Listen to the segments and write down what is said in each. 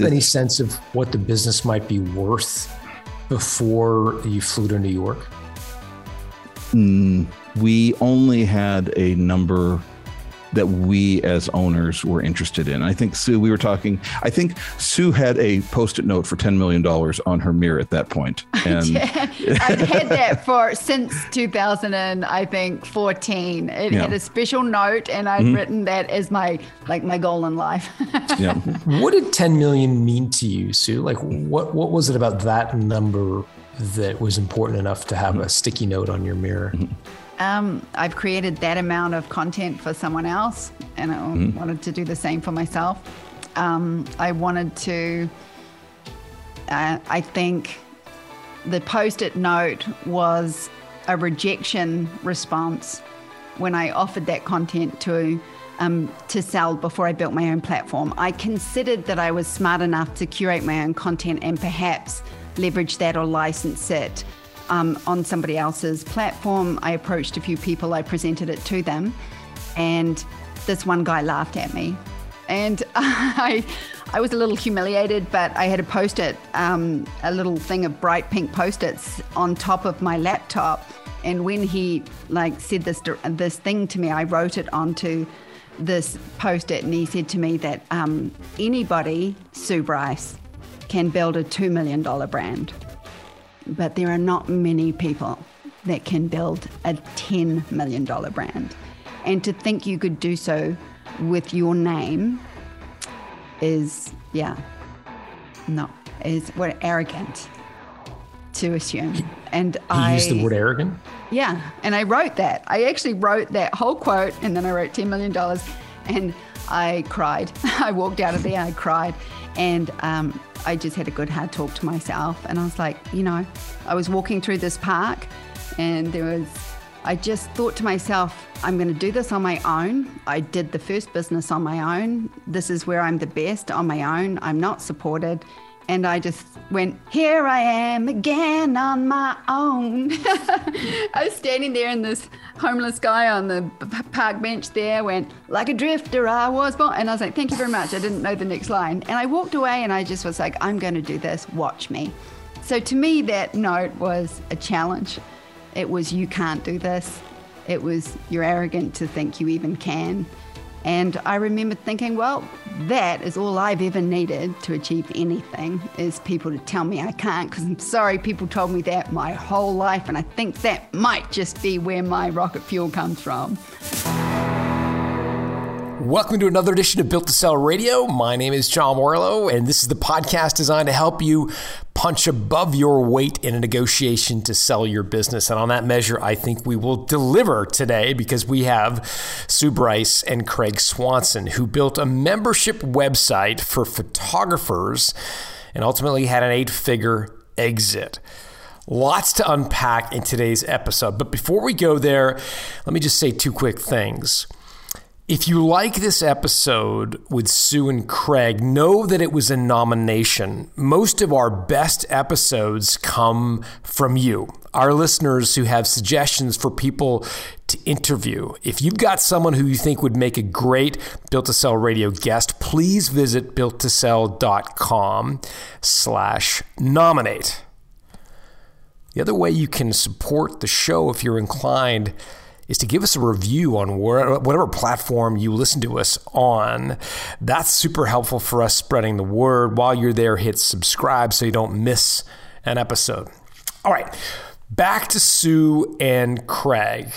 have any sense of what the business might be worth before you flew to New York? Mm, we only had a number that we as owners were interested in. I think Sue, we were talking, I think Sue had a post it note for $10 million on her mirror at that point. And yeah, I've had that for since 2000 and I think 14. It yeah. had a special note and I'd mm-hmm. written that as my, like my goal in life. yeah. What did 10 million mean to you, Sue? Like what, what was it about that number that was important enough to have a sticky note on your mirror? Mm-hmm. Um, I've created that amount of content for someone else, and I mm-hmm. wanted to do the same for myself. Um, I wanted to, uh, I think the post it note was a rejection response when I offered that content to. Um, to sell before I built my own platform. I considered that I was smart enough to curate my own content and perhaps leverage that or license it um, on somebody else's platform. I approached a few people, I presented it to them, and this one guy laughed at me. And I, I was a little humiliated, but I had to post it, um, a little thing of bright pink post-its on top of my laptop. And when he like said this this thing to me, I wrote it onto this post-it, and he said to me that um, anybody, Sue Bryce, can build a two million dollar brand but there are not many people that can build a $10 million brand. And to think you could do so with your name is, yeah, no, is what arrogant to assume. And you I used the word arrogant? Yeah. And I wrote that. I actually wrote that whole quote and then I wrote $10 million and I cried. I walked out of there, I cried. And um, I just had a good hard talk to myself. And I was like, you know, I was walking through this park and there was, I just thought to myself, I'm going to do this on my own. I did the first business on my own. This is where I'm the best on my own. I'm not supported. And I just went, Here I am again on my own. I was standing there, and this homeless guy on the park bench there went, Like a drifter, I was born. And I was like, Thank you very much. I didn't know the next line. And I walked away, and I just was like, I'm going to do this. Watch me. So to me, that note was a challenge. It was, You can't do this. It was, You're arrogant to think you even can. And I remember thinking, well, that is all I've ever needed to achieve anything is people to tell me I can't because I'm sorry people told me that my whole life and I think that might just be where my rocket fuel comes from. Welcome to another edition of Built to Sell Radio. My name is John Warrillow, and this is the podcast designed to help you punch above your weight in a negotiation to sell your business. And on that measure, I think we will deliver today because we have Sue Bryce and Craig Swanson, who built a membership website for photographers and ultimately had an eight figure exit. Lots to unpack in today's episode. But before we go there, let me just say two quick things. If you like this episode with Sue and Craig, know that it was a nomination. Most of our best episodes come from you, our listeners who have suggestions for people to interview. If you've got someone who you think would make a great Built to Sell radio guest, please visit builttosell.com slash nominate. The other way you can support the show if you're inclined – is to give us a review on whatever platform you listen to us on. That's super helpful for us spreading the word. While you're there, hit subscribe so you don't miss an episode. All right, back to Sue and Craig.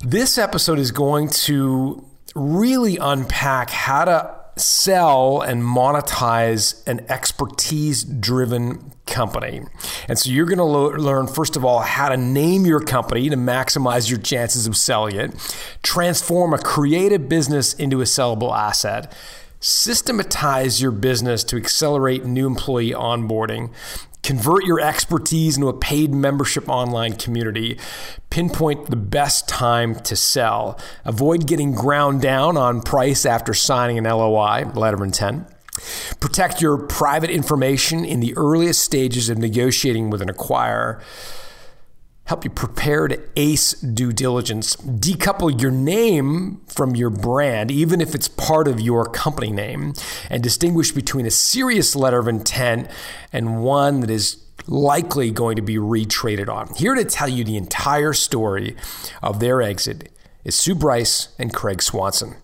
This episode is going to really unpack how to sell and monetize an expertise driven company. And so you're going to lo- learn, first of all, how to name your company to maximize your chances of selling it, transform a creative business into a sellable asset. Systematize your business to accelerate new employee onboarding, Convert your expertise into a paid membership online community. Pinpoint the best time to sell. Avoid getting ground down on price after signing an LOI, letter of intent. Protect your private information in the earliest stages of negotiating with an acquirer. Help you prepare to ace due diligence, decouple your name from your brand, even if it's part of your company name, and distinguish between a serious letter of intent and one that is likely going to be retraded on. Here to tell you the entire story of their exit is Sue Bryce and Craig Swanson.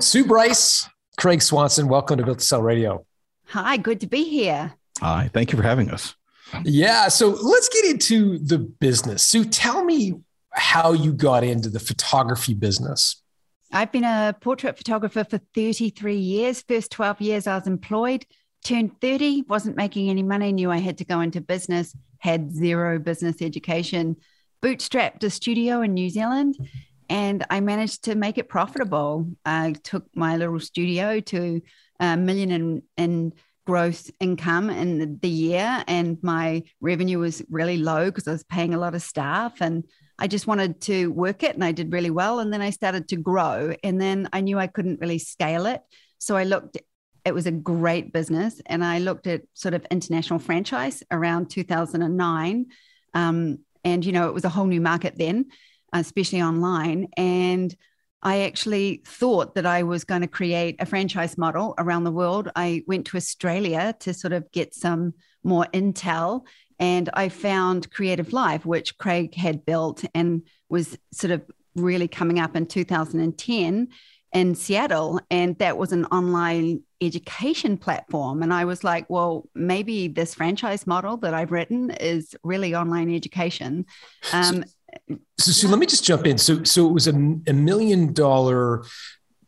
Sue Bryce, Craig Swanson, welcome to Built to Sell Radio. Hi, good to be here. Hi, thank you for having us. Yeah, so let's get into the business. Sue, tell me how you got into the photography business. I've been a portrait photographer for 33 years. First 12 years I was employed, turned 30, wasn't making any money, knew I had to go into business, had zero business education, bootstrapped a studio in New Zealand and I managed to make it profitable. I took my little studio to a million in, in gross income in the year, and my revenue was really low because I was paying a lot of staff and I just wanted to work it and I did really well. And then I started to grow, and then I knew I couldn't really scale it. So I looked, it was a great business, and I looked at sort of international franchise around 2009. Um, and, you know, it was a whole new market then especially online. And I actually thought that I was going to create a franchise model around the world. I went to Australia to sort of get some more intel. And I found Creative Live, which Craig had built and was sort of really coming up in 2010 in Seattle. And that was an online education platform. And I was like, well, maybe this franchise model that I've written is really online education. Um, so, so let me just jump in. So, so it was a, a million dollar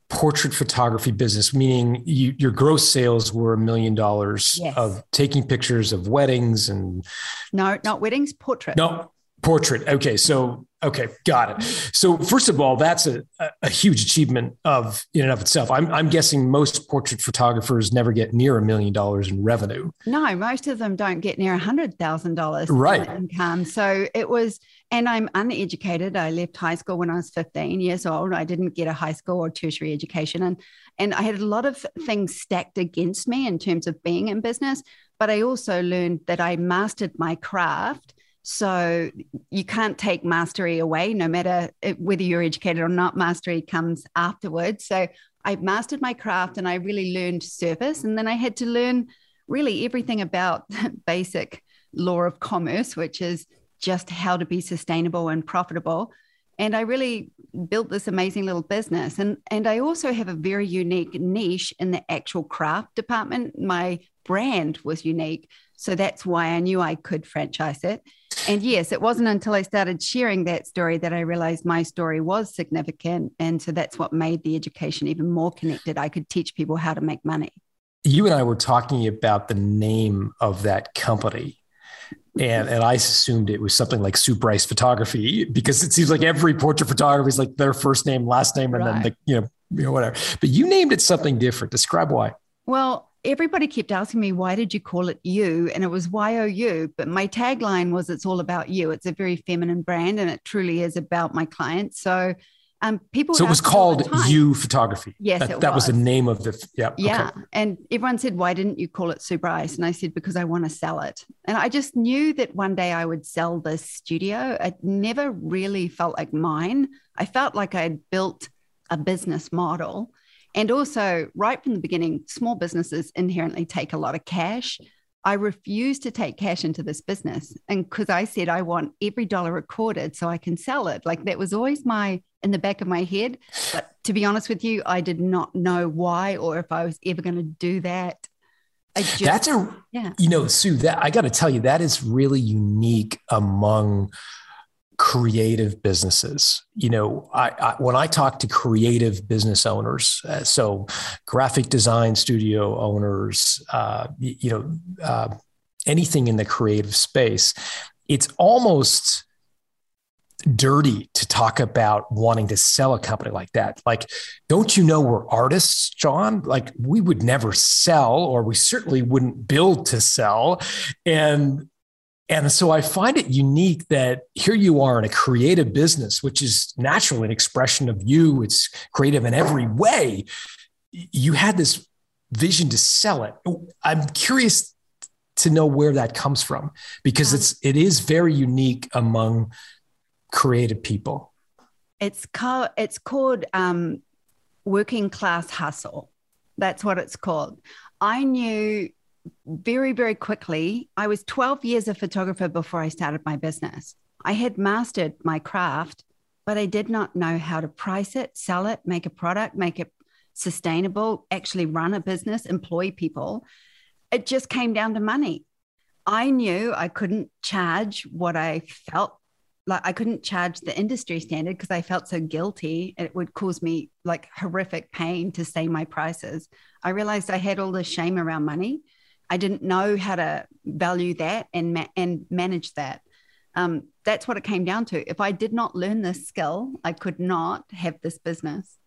portrait photography business, meaning you, your gross sales were a million dollars of taking pictures of weddings and no, not weddings, portrait. No, portrait. Okay, so okay, got it. So first of all, that's a, a huge achievement of in and of itself. I'm, I'm guessing most portrait photographers never get near a million dollars in revenue. No, most of them don't get near a hundred thousand dollars right income. So it was, and I'm uneducated. I left high school when I was 15 years old. I didn't get a high school or tertiary education, and and I had a lot of things stacked against me in terms of being in business. But I also learned that I mastered my craft so you can't take mastery away, no matter uh, whether you're educated or not. Mastery comes afterwards. So I mastered my craft and I really learned service. And then I had to learn really everything about basic law of commerce, which is just how to be sustainable and profitable. And I really built this amazing little business. And, and I also have a very unique niche in the actual craft department. My brand was unique. So that's why I knew I could franchise it. And yes, it wasn't until I started sharing that story that I realized my story was significant. And so that's what made the education even more connected. I could teach people how to make money. You and I were talking about the name of that company. And, and I assumed it was something like Sue Bryce Photography because it seems like every portrait photography is like their first name, last name, and right. then the, you know, you know, whatever. But you named it something different. Describe why. Well, everybody kept asking me, why did you call it you? And it was YOU. But my tagline was, it's all about you. It's a very feminine brand and it truly is about my clients. So um, people. So it was called You Photography. Yes, that, that was. was the name of the. Yeah. Yeah. Okay. And everyone said, why didn't you call it Sue Bryce? And I said, because I want to sell it. And I just knew that one day I would sell this studio. It never really felt like mine. I felt like I'd built a business model and also, right from the beginning, small businesses inherently take a lot of cash. I refused to take cash into this business. And because I said I want every dollar recorded so I can sell it. Like that was always my in the back of my head. But to be honest with you, I did not know why or if I was ever going to do that. Just, That's a, yeah. you know, Sue, that I got to tell you, that is really unique among creative businesses. You know, I, I, when I talk to creative business owners, uh, so graphic design studio owners, uh, you, know, uh, anything in the creative space, it's almost dirty to talk about wanting to sell a company like that. Like, don't you know we're artists, John? Like, we would never sell, or we certainly wouldn't build to sell. And and so I find it unique that here you are in a creative business, which is naturally an expression of you. It's creative in every way. You had this vision to sell it. I'm curious to know where that comes from because it's it is very unique among creative people. It's called it's called um, working class hustle. That's what it's called. I knew very very quickly. I was 12 years a photographer before I started my business. I had mastered my craft, but I did not know how to price it, sell it, make a product, make it sustainable, actually run a business, employ people. It just came down to money. I knew I couldn't charge what I felt like I couldn't charge the industry standard because I felt so guilty. It would cause me like horrific pain to say my prices. I realized I had all this shame around money. I didn't know how to value that and ma- and manage that. Um, that's what it came down to. If I did not learn this skill, I could not have this business.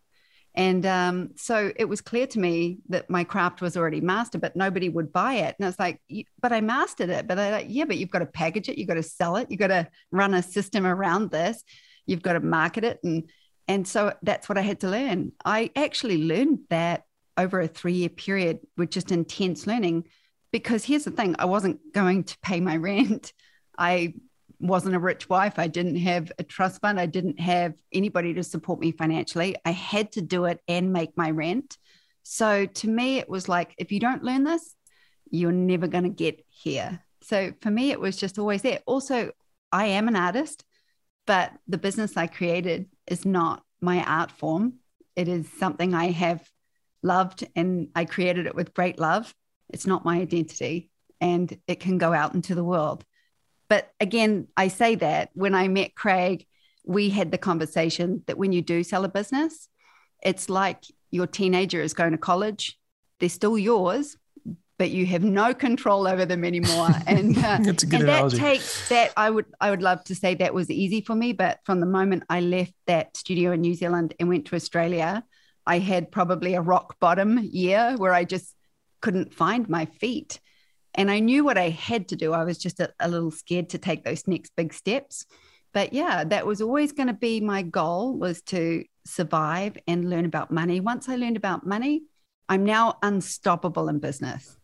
And um, so it was clear to me that my craft was already mastered, but nobody would buy it. And it's like, but I mastered it. But I like, yeah, but you've got to package it, you've got to sell it, you've got to run a system around this, you've got to market it, and and so that's what I had to learn. I actually learned that over a three year period with just intense learning, because here's the thing: I wasn't going to pay my rent. I wasn't a rich wife. I didn't have a trust fund. I didn't have anybody to support me financially. I had to do it and make my rent. So to me, it was like, if you don't learn this, you're never going to get here. So for me, it was just always there. Also, I am an artist, but the business I created is not my art form. It is something I have loved and I created it with great love. It's not my identity and it can go out into the world. But again, I say that when I met Craig, we had the conversation that when you do sell a business, it's like your teenager is going to college. They're still yours, but you have no control over them anymore. And, uh, That's a good and that takes that I would I would love to say that was easy for me, but from the moment I left that studio in New Zealand and went to Australia, I had probably a rock bottom year where I just couldn't find my feet and I knew what I had to do. I was just a, a little scared to take those next big steps. But yeah, that was always going to be my goal was to survive and learn about money. Once I learned about money, I'm now unstoppable in business.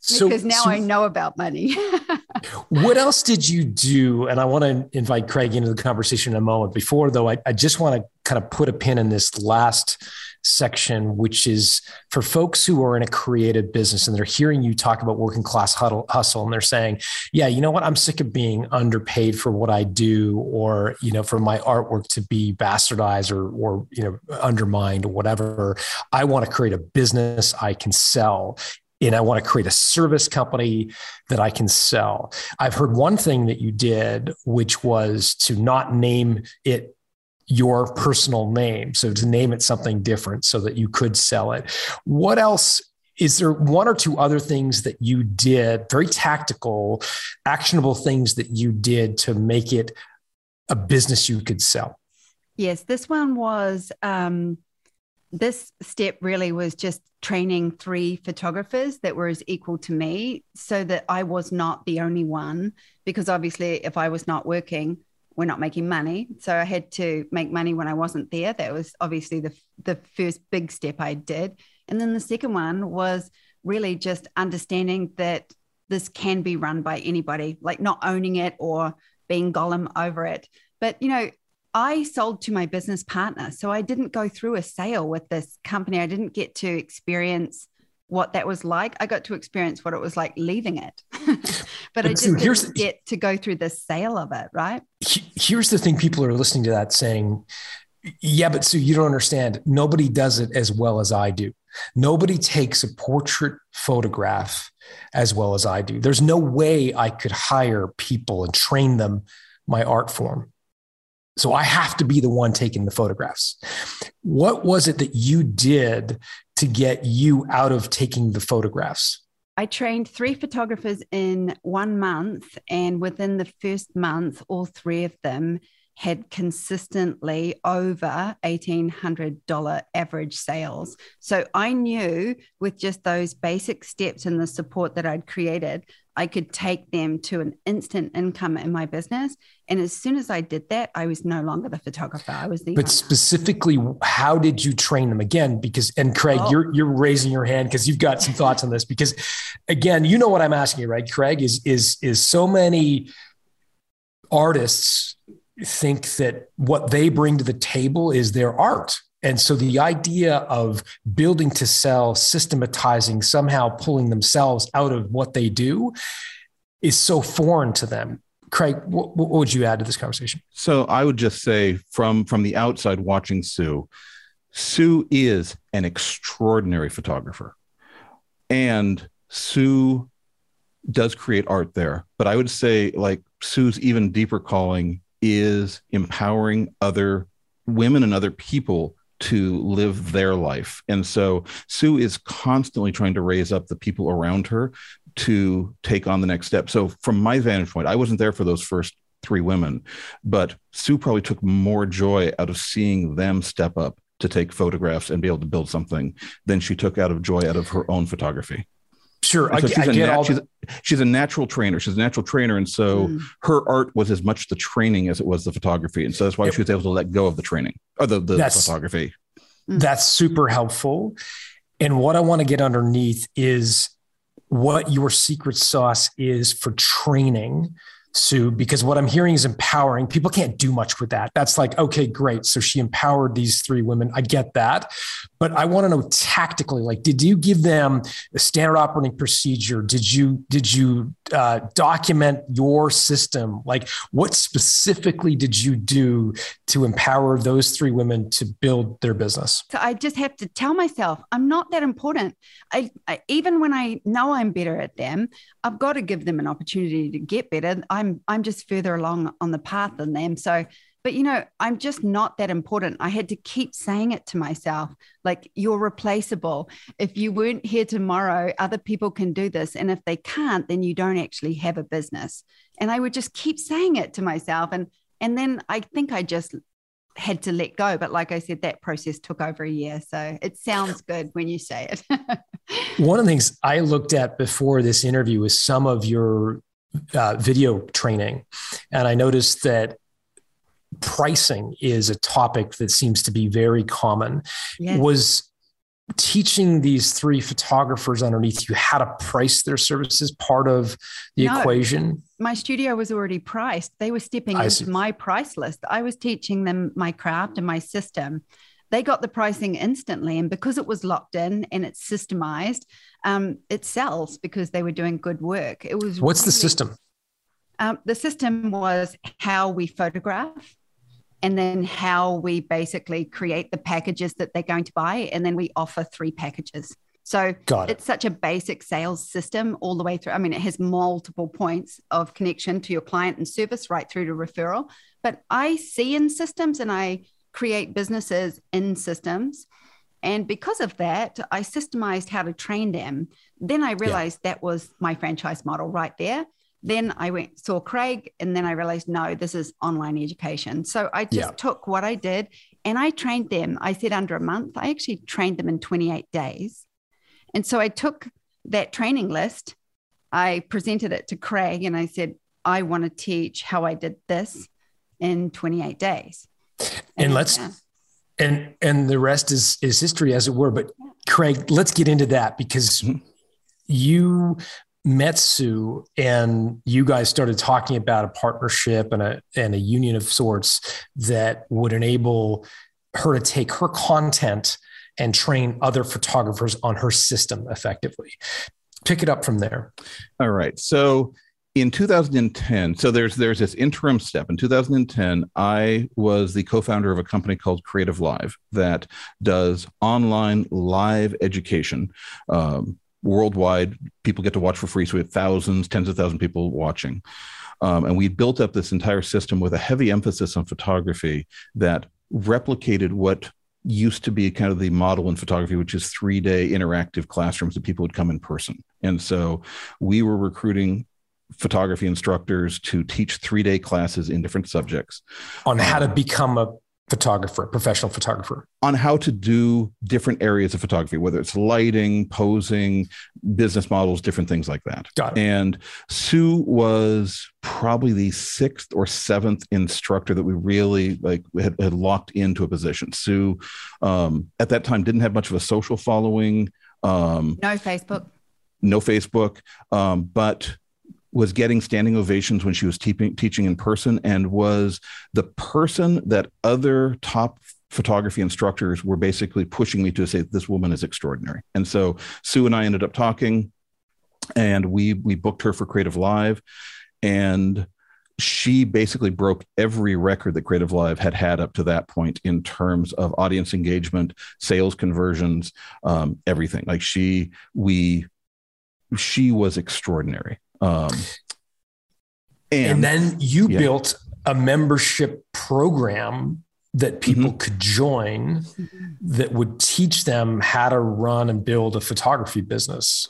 So, because now so I know about money. what else did you do? And I want to invite Craig into the conversation in a moment. Before, though, I, I just want to kind of put a pin in this last section, which is for folks who are in a creative business and they're hearing you talk about working class huddle, hustle and they're saying, yeah, you know what? I'm sick of being underpaid for what I do or, you know, for my artwork to be bastardized or, or, you know, undermined or whatever. I want to create a business I can sell and I want to create a service company that I can sell. I've heard one thing that you did, which was to not name it your personal name. So to name it something different so that you could sell it. What else? Is there one or two other things that you did, very tactical, actionable things that you did to make it a business you could sell? Yes, this one was, um, this step really was just training three photographers that were as equal to me so that I was not the only one. Because obviously, if I was not working, we're not making money. So I had to make money when I wasn't there. That was obviously the the first big step I did. And then the second one was really just understanding that this can be run by anybody, like not owning it or being Gollum over it. But you know, I sold to my business partner. So I didn't go through a sale with this company. I didn't get to experience what that was like. I got to experience what it was like leaving it, but I just didn't get to go through the sale of it. Right. Here's the thing: people are listening to that saying, "Yeah, but so you don't understand. Nobody does it as well as I do. Nobody takes a portrait photograph as well as I do. There's no way I could hire people and train them my art form." So I have to be the one taking the photographs. What was it that you did to get you out of taking the photographs? I trained three photographers in one month. And within the first month, all three of them had consistently over $1,800 average sales. So I knew with just those basic steps and the support that I'd created, I could take them to an instant income in my business. And as soon as I did that, I was no longer the photographer. I was the. But owner. specifically, how did you train them again? Because and Craig, oh. you're you're raising your hand because you've got some thoughts on this. Because again, you know what I'm asking you, right, Craig? Is is is so many artists think that what they bring to the table is their art and so the idea of building to sell, systematizing, somehow pulling themselves out of what they do is so foreign to them. Craig, what, what, would you add to this conversation? So I would just say from from the outside watching Sue, Sue is an extraordinary photographer. And Sue does create art there, but I would say like Sue's even deeper calling is empowering other women and other people to live their life. And so Sue is constantly trying to raise up the people around her to take on the next step. So from my vantage point, I wasn't there for those first three women, but Sue probably took more joy out of seeing them step up to take photographs and be able to build something than she took out of joy out of her own photography. Sure, so I, she's, I a nat- she's, she's, a natural trainer. She's a natural trainer, and so mm. her art was as much the training as it was the photography, and so that's why yep. she was able to let go of the training or the, the that's, photography. Mm. That's super helpful. And what I want to get underneath is what your secret sauce is for training Sue, because what I'm hearing is empowering. People can't do much with that. That's like, okay, great. So she empowered these three women. I get that. But I want to know tactically, like, did you give them a standard operating procedure? Did you did you uh, document your system? Like, what specifically did you do to empower those three women to build their business? So I just have to tell myself I'm not that important. I, I even when I know I'm better at them, I've got to give them an opportunity to get better. I'm I'm just further along on the path than them. So but you know, I'm just not that important. I had to keep saying it to myself like, you're replaceable. If you weren't here tomorrow, other people can do this. And if they can't, then you don't actually have a business. And I would just keep saying it to myself. And and then I think I just had to let go. But like I said, that process took over a year. So it sounds good when you say it. One of the things I looked at before this interview was some of your uh, video training. And I noticed that pricing is a topic that seems to be very common. Yes. Was teaching these three photographers underneath you how to price their services part of the no, equation? My studio was already priced. They were stepping I into see. my price list. I was teaching them my craft and my system. They got the pricing instantly. And because it was locked in and it's systemized, um, it sells because they were doing good work. It was what's really, the system? Um, the system was how we photograph and then how we basically create the packages that they're going to buy. And then we offer three packages. So it. it's such a basic sales system all the way through. I mean, it has multiple points of connection to your client and service right through to referral. But I see in systems and I create businesses in systems. And because of that, I systemized how to train them. Then I realized yeah. that was my franchise model right there. Then I went, saw Craig, and then I realized, no, this is online education. So I just yeah. took what I did and I trained them. I said under a month, I actually trained them in 28 days. And so I took that training list, I presented it to Craig, and I said, I want to teach how I did this in 28 days. And, and let's yeah. and and the rest is is history as it were. But Craig, let's get into that because mm-hmm. you met Sue and you guys started talking about a partnership and a and a union of sorts that would enable her to take her content and train other photographers on her system effectively. Pick it up from there. All right. So in 2010 so there's there's this interim step in 2010 i was the co-founder of a company called creative live that does online live education um, worldwide. People get to watch for free. So we have thousands, tens of thousands of people watching. Um, and we built up this entire system with a heavy emphasis on photography that replicated what used to be kind of the model in photography, which is three day interactive classrooms that people would come in person. And so we were recruiting photography instructors to teach three day classes in different subjects on how to become a photographer, professional photographer? On how to do different areas of photography, whether it's lighting, posing, business models, different things like that. Got it. And Sue was probably the sixth or seventh instructor that we really like had, had locked into a position. Sue, um, at that time, didn't have much of a social following. Um, no Facebook. No Facebook, um, but was getting standing ovations when she was te- teaching in person and was the person that other top photography instructors were basically pushing me to say this woman is extraordinary. And so sue and i ended up talking and we we booked her for creative live and she basically broke every record that creative live had had up to that point in terms of audience engagement sales conversions um, everything. Like she we she was extraordinary um, and, and, then you yeah. built a membership program that people mm-hmm. could join that would teach them how to run and build a photography business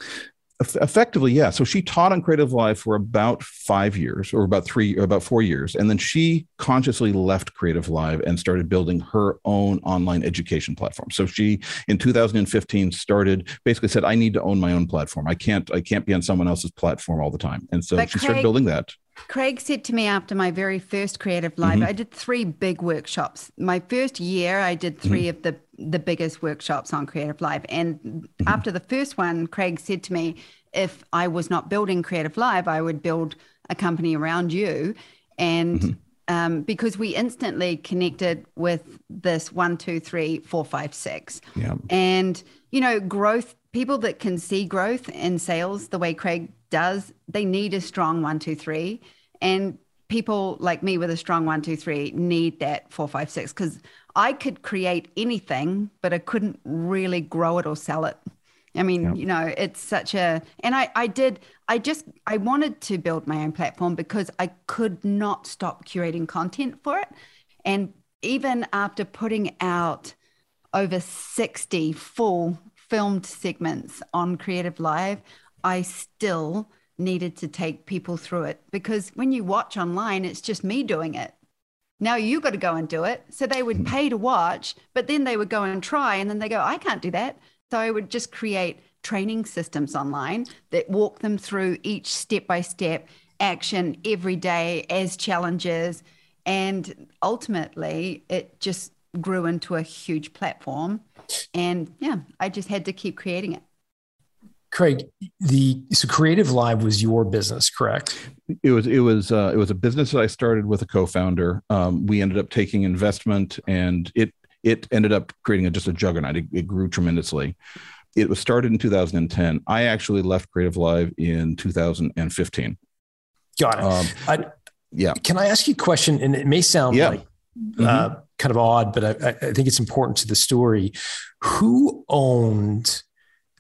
effectively yeah. So she taught on creative live for about five years or about three or about four years and then she consciously left creative live and started building her own online education platform. So she in 2015 started basically said i need to own my own platform. I can't i can't be on someone else's platform all the time. And so but she Craig, started building that Craig said to me after my very first creative live, mm-hmm. I did three big workshops. My first year, I did 3 mm-hmm. of the the biggest workshops on Creative Live. And mm-hmm. after the first one, Craig said to me, if I was not building Creative Live, I would build a company around you. And mm-hmm. um, because we instantly connected with this one, two, three, four, five, six. Yeah. And, you know, growth, people that can see growth in sales the way Craig does, they need a strong one, two, three. And people like me with a strong one, two, three need that four, five, six because I could create anything, but I couldn't really grow it or sell it. I mean, yep. you know, it's such a, and I, I did, I just, I wanted to build my own platform because I could not stop curating content for it. And even after putting out over 60 full filmed segments on Creative Live, I still needed to take people through it because when you watch online, it's just me doing it. Now you got to go and do it. So they would hmm. pay to watch, but then they would go and try, and then they go, I can't do that. So I would just create training systems online that walk them through each step by step action every day as challenges. And ultimately, it just grew into a huge platform. And yeah, I just had to keep creating it. Craig, the so Creative Live was your business, correct? It was. It was. Uh, it was a business that I started with a co-founder. Um, we ended up taking investment, and it it ended up creating a, just a juggernaut. It, it grew tremendously. It was started in 2010. I actually left Creative Live in 2015. Got it. Um, I, yeah. Can I ask you a question? And it may sound yeah. like uh, mm-hmm. Kind of odd, but I, I think it's important to the story. Who owned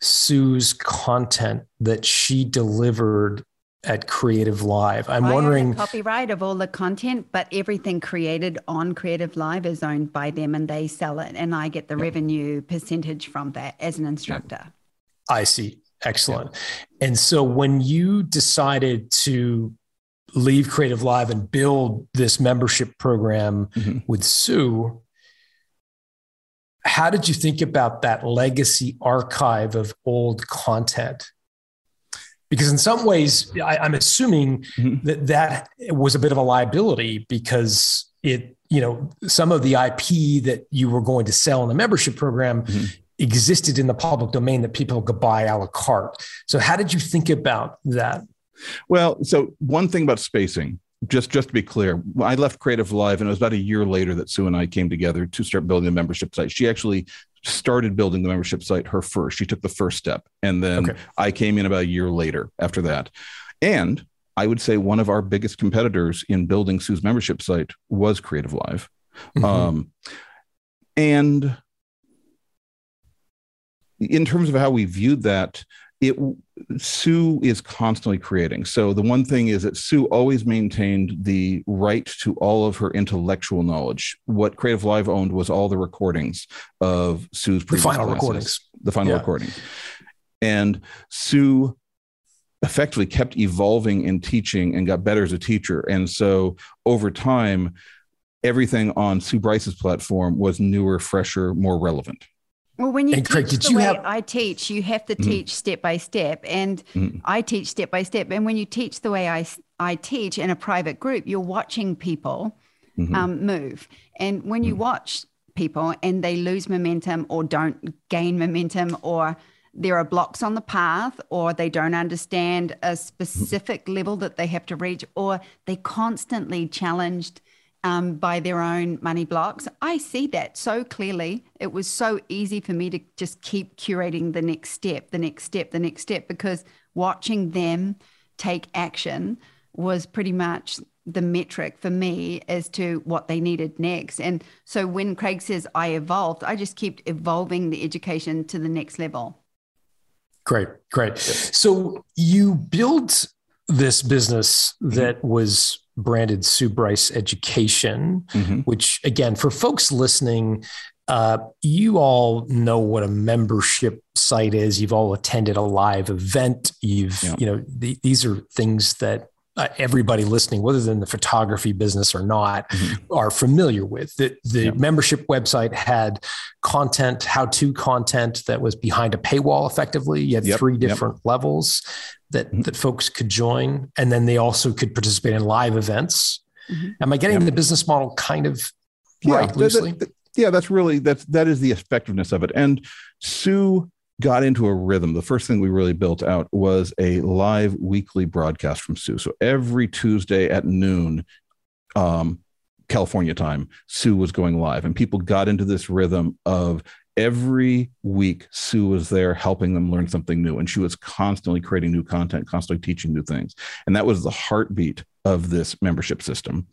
Sue's content that she delivered at Creative Live. I'm I wondering copyright of all the content, but everything created on Creative Live is owned by them and they sell it and I get the revenue percentage from that as an instructor. I see. Excellent. And so when you decided to leave Creative Live and build this membership program mm-hmm. with Sue, how did you think about that legacy archive of old content? Because in some ways, I, am assuming mm-hmm. that that was a bit of a liability because it, you know, some of the IP that you were going to sell in the membership program mm-hmm. existed in the public domain that people could buy a la carte. So, how did you think about that? Well, so one thing about spacing, just just to be clear, I left Creative Live, and it was about a year later that Sue and I came together to start building the membership site. She actually started building the membership site her first. She took the first step, and then okay. I came in about a year later after that. And I would say one of our biggest competitors in building Sue's membership site was Creative Live, mm-hmm. um, and in terms of how we viewed that, it Sue is constantly creating. So the one thing is that Sue always maintained the right to all of her intellectual knowledge. What Creative Live owned was all the recordings of Sue's previous the final classes, recordings, the final yeah. recordings, and Sue effectively kept evolving in teaching and got better as a teacher. And so over time, everything on Sue Bryce's platform was newer, fresher, more relevant. Well, when you and teach Craig, the way have... I teach, you have to mm-hmm. teach step by step, and mm-hmm. I teach step by step. And when you teach the way I I teach in a private group, you're watching people mm-hmm. um, move, and when you mm. watch people and they lose momentum or don't gain momentum or there are blocks on the path or they don't understand a specific level that they have to reach or they constantly challenged um, by their own money blocks i see that so clearly it was so easy for me to just keep curating the next step the next step the next step because watching them take action was pretty much the metric for me as to what they needed next. And so when Craig says I evolved, I just kept evolving the education to the next level. Great, great. So you built this business that was branded Sue Bryce Education, mm-hmm. which again, for folks listening, uh, you all know what a membership site is. You've all attended a live event. You've, yeah. you know, the, these are things that uh, everybody listening, whether they're in the photography business or not, mm-hmm. are familiar with. The, the yep. membership website had content, how to content that was behind a paywall effectively. You had yep. three different yep. levels that, mm-hmm. that folks could join. And then they also could participate in live events. Mm-hmm. Am I getting the business model kind of yeah, right loosely? That, that, yeah, that's really that's that is the effectiveness of it. And Sue got into a rhythm, the first thing we really built out was a live weekly broadcast from Sue. So every Tuesday at noon, um, California time, Sue was going live, and people got into this rhythm of every week Sue was there helping them learn something new, and she was constantly creating new content, constantly teaching new things, and that was the heartbeat of this membership system.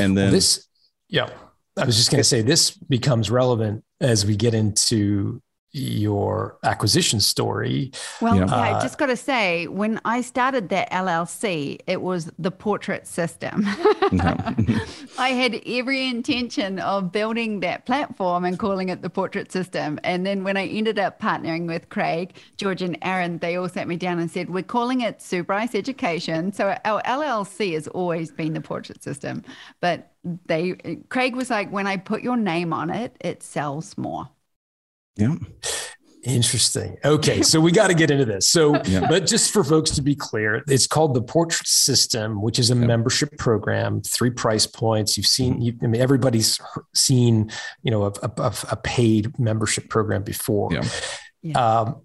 And then well, this, yeah, I was just going to say this becomes relevant as we get into your acquisition story. Well, yeah, uh, I just got to say, when I started that LLC, it was the portrait system. I had every intention of building that platform and calling it the portrait system. And then when I ended up partnering with Craig, George, and Aaron, they all sat me down and said, We're calling it Sue Bryce Education. So our LLC has always been the portrait system. But they, Craig was like, When I put your name on it, it sells more. Yeah. Interesting. Okay, so we got to get into this. So, yeah. but just for folks to be clear, it's called the Portrait System, which is a yep. membership program. Three price points. You've seen. Mm-hmm. You, I mean, everybody's seen. You know, a, a, a paid membership program before. Yeah. yeah. Um,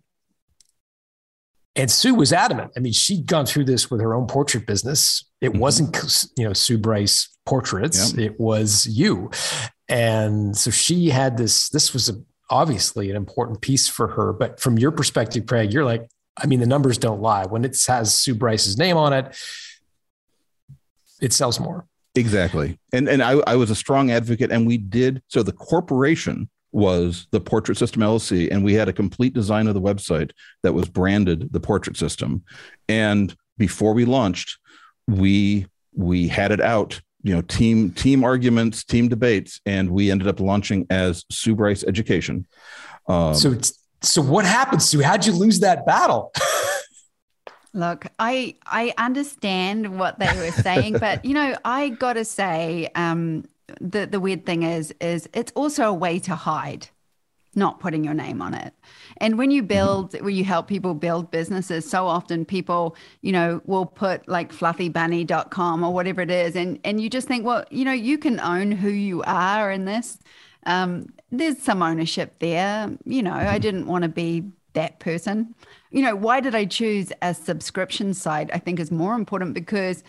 and Sue was adamant. I mean, she'd gone through this with her own portrait business. It mm-hmm. wasn't, you know, Sue Bryce portraits. Yep. It was you, and so she had this. This was a obviously an important piece for her. But from your perspective, Craig, you're like, I mean, the numbers don't lie. When it has Sue Bryce's name on it, it sells more. Exactly. And and I, I was a strong advocate, and we did so the corporation was the Portrait System LLC, and we had a complete design of the website that was branded the Portrait System. And before we launched, we we had it out you know team team arguments team debates and we ended up launching as sue bryce education. Um, so so what happened sue? How'd you lose that battle? Look, I I understand what they were saying, but you know, I gotta say, um, the the weird thing is, is it's also a way to hide not putting your name on it. And when you mm-hmm. build, mm-hmm. when you help people build businesses, so often people, you know, will put like fluffybunny.com or whatever it is. And, and you just think, well, you know, you can own who you are in this. Um, there's some ownership there. You know, mm-hmm. I didn't want to be that person. You know, why did I choose a subscription site? I think is more important because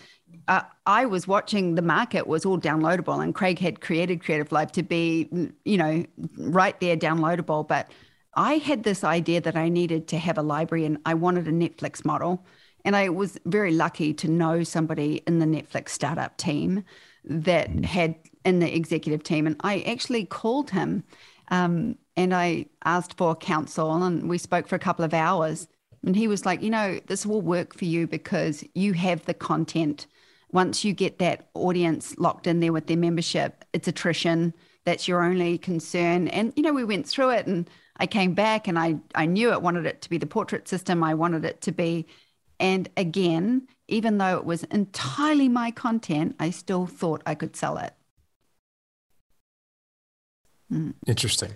uh, I was watching the market was all downloadable, and Craig had created Creative Live to be, you know, right there downloadable. But I had this idea that I needed to have a library, and I wanted a Netflix model. And I was very lucky to know somebody in the Netflix startup team that mm. had in the executive team, and I actually called him, um, and I asked for counsel, and we spoke for a couple of hours. And he was like, you know, this will work for you because you have the content once you get that audience locked in there with their membership, it's attrition. That's your only concern. And, you know, we went through it and I came back and I, I knew it wanted it to be the portrait system. I wanted it to be And again, even though it was entirely my content, I still thought I could sell it. Mm. Interesting.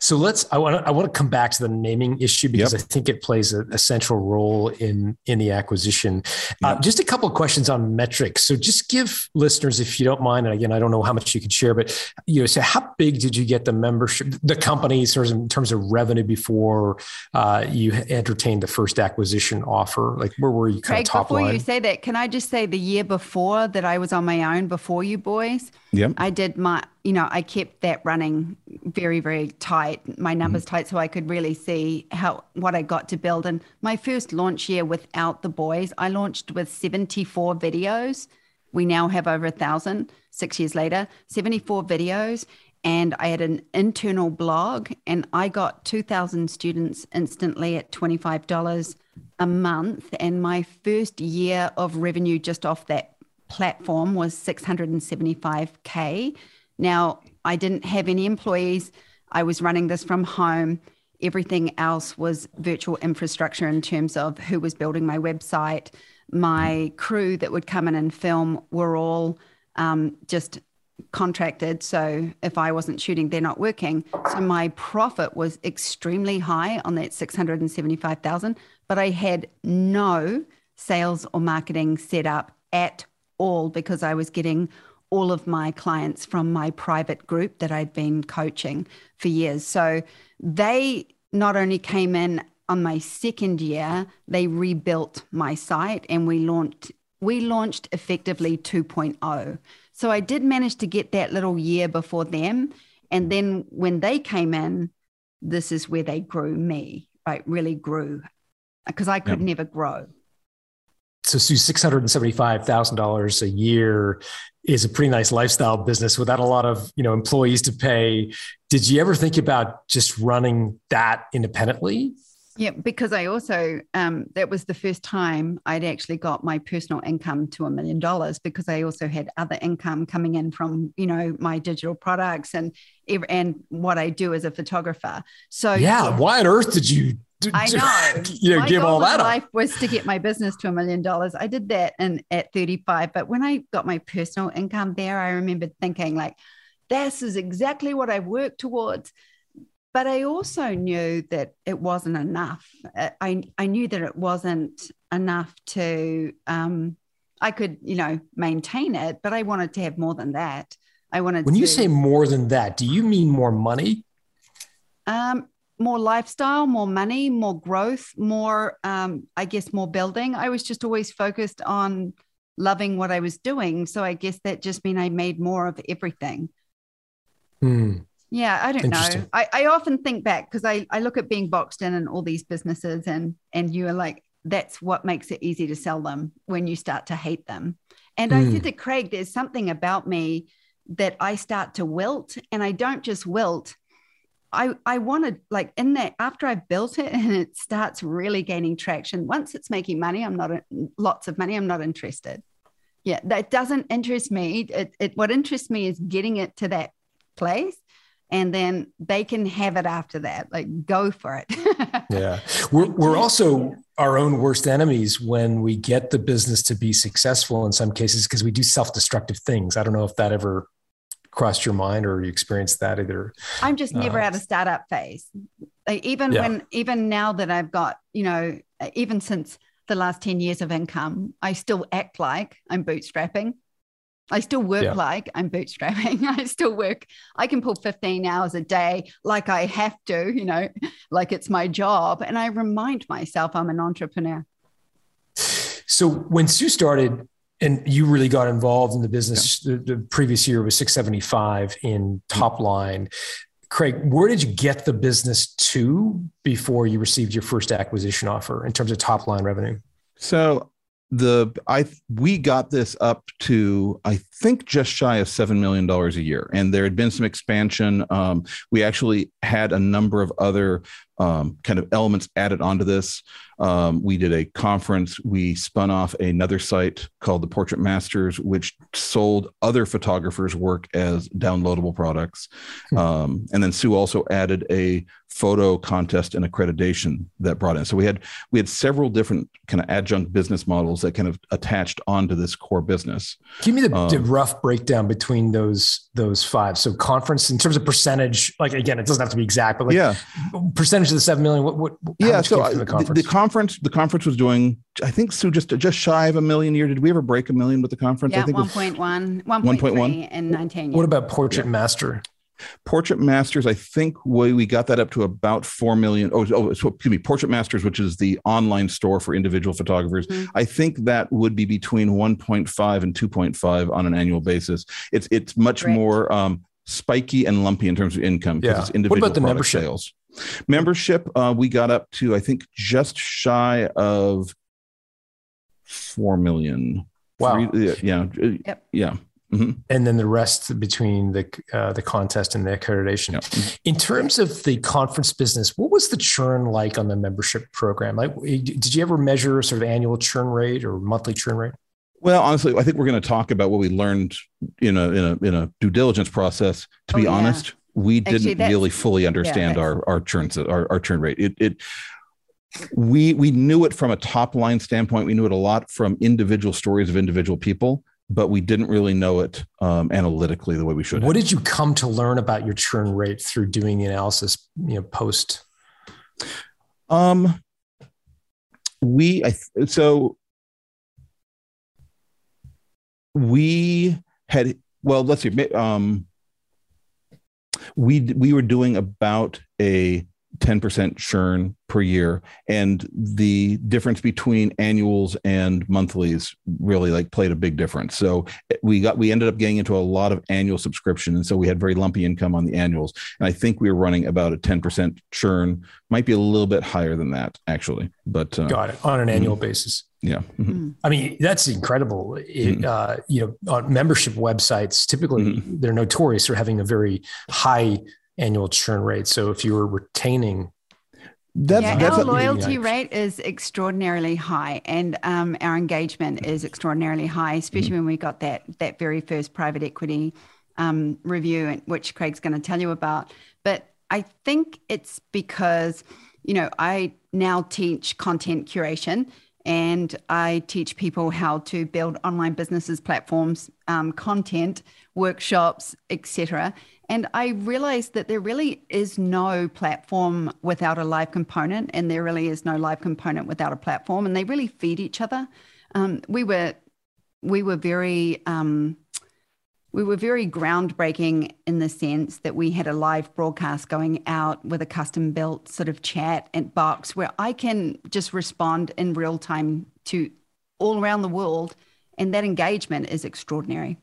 So let's. I want to. I want to come back to the naming issue because yep. I think it plays a, a, central role in in the acquisition. Uh, yep. Uh, just a couple of questions on metrics. So just give listeners, if you don't mind, and again, I don't know how much you can share, but you know, so how big did you get the membership, the company, sort of in terms of revenue before uh, you entertained the first acquisition offer? Like where were you? Kind Craig, of top before line? Before you say that, can I just say the year before that I was on my own before you boys? Yep. I did my you know, I kept that running very, very tight, my numbers mm-hmm. tight, so I could really see how what I got to build. And my first launch year without the boys, I launched with 74 videos. We now have over a thousand six years later, 74 videos. And I had an internal blog, and I got 2,000 students instantly at $25 a month. And my first year of revenue just off that platform was 675K now, I didn't have any employees. I was running this from home. Everything else was virtual infrastructure in terms of who was building my website. My crew that would come in and film were all um, just contracted. So if I wasn't shooting, they're not working. So my profit was extremely high on that 675,000, but I had no sales or marketing set up at all because I was getting all of my clients from my private group that I'd been coaching for years. So they not only came in on my second year, they rebuilt my site and we launched we launched effectively 2.0. So I did manage to get that little year before them and then when they came in, this is where they grew me, right? Really grew because I could yep. never grow so Sue, six hundred and seventy-five thousand dollars a year is a pretty nice lifestyle business without a lot of you know employees to pay. Did you ever think about just running that independently? Yeah, because I also um, that was the first time I'd actually got my personal income to a million dollars because I also had other income coming in from you know my digital products and and what I do as a photographer. So yeah, yeah. why on earth did you I know. you know, my give all that life up. was to get my business to a million dollars. I did that and at 35, but when I got my personal income there, I remembered thinking like, this is exactly what I've worked towards. But I also knew that it wasn't enough. I I knew that it wasn't enough to um, I could you know maintain it, but I wanted to have more than that. I wanted. When to, you say more than that, do you mean more money? Um, more lifestyle, more money, more growth, more, um, I guess, more building. I was just always focused on loving what I was doing. So I guess that just mean I made more of everything. Hmm. Yeah, I don't know. I, I often think back because I, I look at being boxed in and all these businesses and and you are like, that's what makes it easy to sell them when you start to hate them. And I said hmm. to Craig, there's something about me that I start to wilt and I don't just wilt. I I wanted like in that after I built it and it starts really gaining traction. Once it's making money, I'm not lots of money. I'm not interested. Yeah, that doesn't interest me. It, it what interests me is getting it to that place, and then they can have it after that. Like go for it. yeah, we're we're also our own worst enemies when we get the business to be successful in some cases because we do self-destructive things. I don't know if that ever crossed your mind or you experienced that either? I'm just never uh, at a startup phase. Like even yeah. when, even now that I've got, you know, even since the last 10 years of income, I still act like I'm bootstrapping. I still work yeah. like I'm bootstrapping. I still work. I can pull 15 hours a day like I have to, you know, like it's my job. And I remind myself I'm an entrepreneur. So when Sue started, and you really got involved in the business. Yeah. The, the, previous year was 675 in top mm-hmm. line. Craig, where did you get the business to before you received your first acquisition offer in terms of top line revenue? So the I we got this up to I think just shy of seven million dollars a year, and there had been some expansion. Um, we actually had a number of other um, kind of elements added onto this. Um, we did a conference. We spun off another site called the Portrait Masters, which sold other photographers' work as downloadable products. Hmm. Um, and then Sue also added a photo contest and accreditation that brought in. So we had we had several different kind of adjunct business models that kind of attached onto this core business. Give me the, um, the rough breakdown between those those five. So conference in terms of percentage, like again, it doesn't have to be exact, but like yeah. percentage of the seven million. What what? Yeah. So the conference? The, the conference the conference was doing. I think Sue, Just just shy of a million a year. Did we ever break a million with the conference? Yeah, I think 1.1, 1.1 and 19. What about Portrait yeah. Master? Portrait Masters, I think we, we got that up to about 4 million. Oh, oh so, excuse me, Portrait Masters, which is the online store for individual photographers. Mm-hmm. I think that would be between 1.5 and 2.5 on an annual basis. It's it's much Great. more um, spiky and lumpy in terms of income. Yeah. It's individual what about the membership? sales? Membership, uh, we got up to, I think, just shy of 4 million. Wow. Three, yeah. Yep. Yeah. Mm-hmm. And then the rest between the uh, the contest and the accreditation. Yeah. In terms of the conference business, what was the churn like on the membership program? Like, did you ever measure sort of annual churn rate or monthly churn rate? Well, honestly, I think we're going to talk about what we learned in a in a in a due diligence process. To oh, be yeah. honest, we didn't really fully understand yeah, our our churn our, our churn rate. It it we we knew it from a top line standpoint. We knew it a lot from individual stories of individual people but we didn't really know it um, analytically the way we should. What have. did you come to learn about your churn rate through doing the analysis? You know, post. Um, we I so we had well, let's see. Um, we we were doing about a 10% churn per year and the difference between annuals and monthlies really like played a big difference so we got we ended up getting into a lot of annual subscription and so we had very lumpy income on the annuals and i think we were running about a 10% churn might be a little bit higher than that actually but uh, got it on an annual mm-hmm. basis yeah mm-hmm. i mean that's incredible it, mm-hmm. uh, you know on membership websites typically mm-hmm. they're notorious for having a very high annual churn rate. So if you were retaining that's, yeah, that's our loyalty rate is extraordinarily high, and um, our engagement is extraordinarily high, especially mm-hmm. when we got that that very first private equity um, review, which Craig's going to tell you about. But I think it's because you know I now teach content curation, and I teach people how to build online businesses, platforms, um, content, workshops, etc. And I realized that there really is no platform without a live component, and there really is no live component without a platform, and they really feed each other. Um, we were we were very um, we were very groundbreaking in the sense that we had a live broadcast going out with a custom built sort of chat and box where I can just respond in real time to all around the world, and that engagement is extraordinary.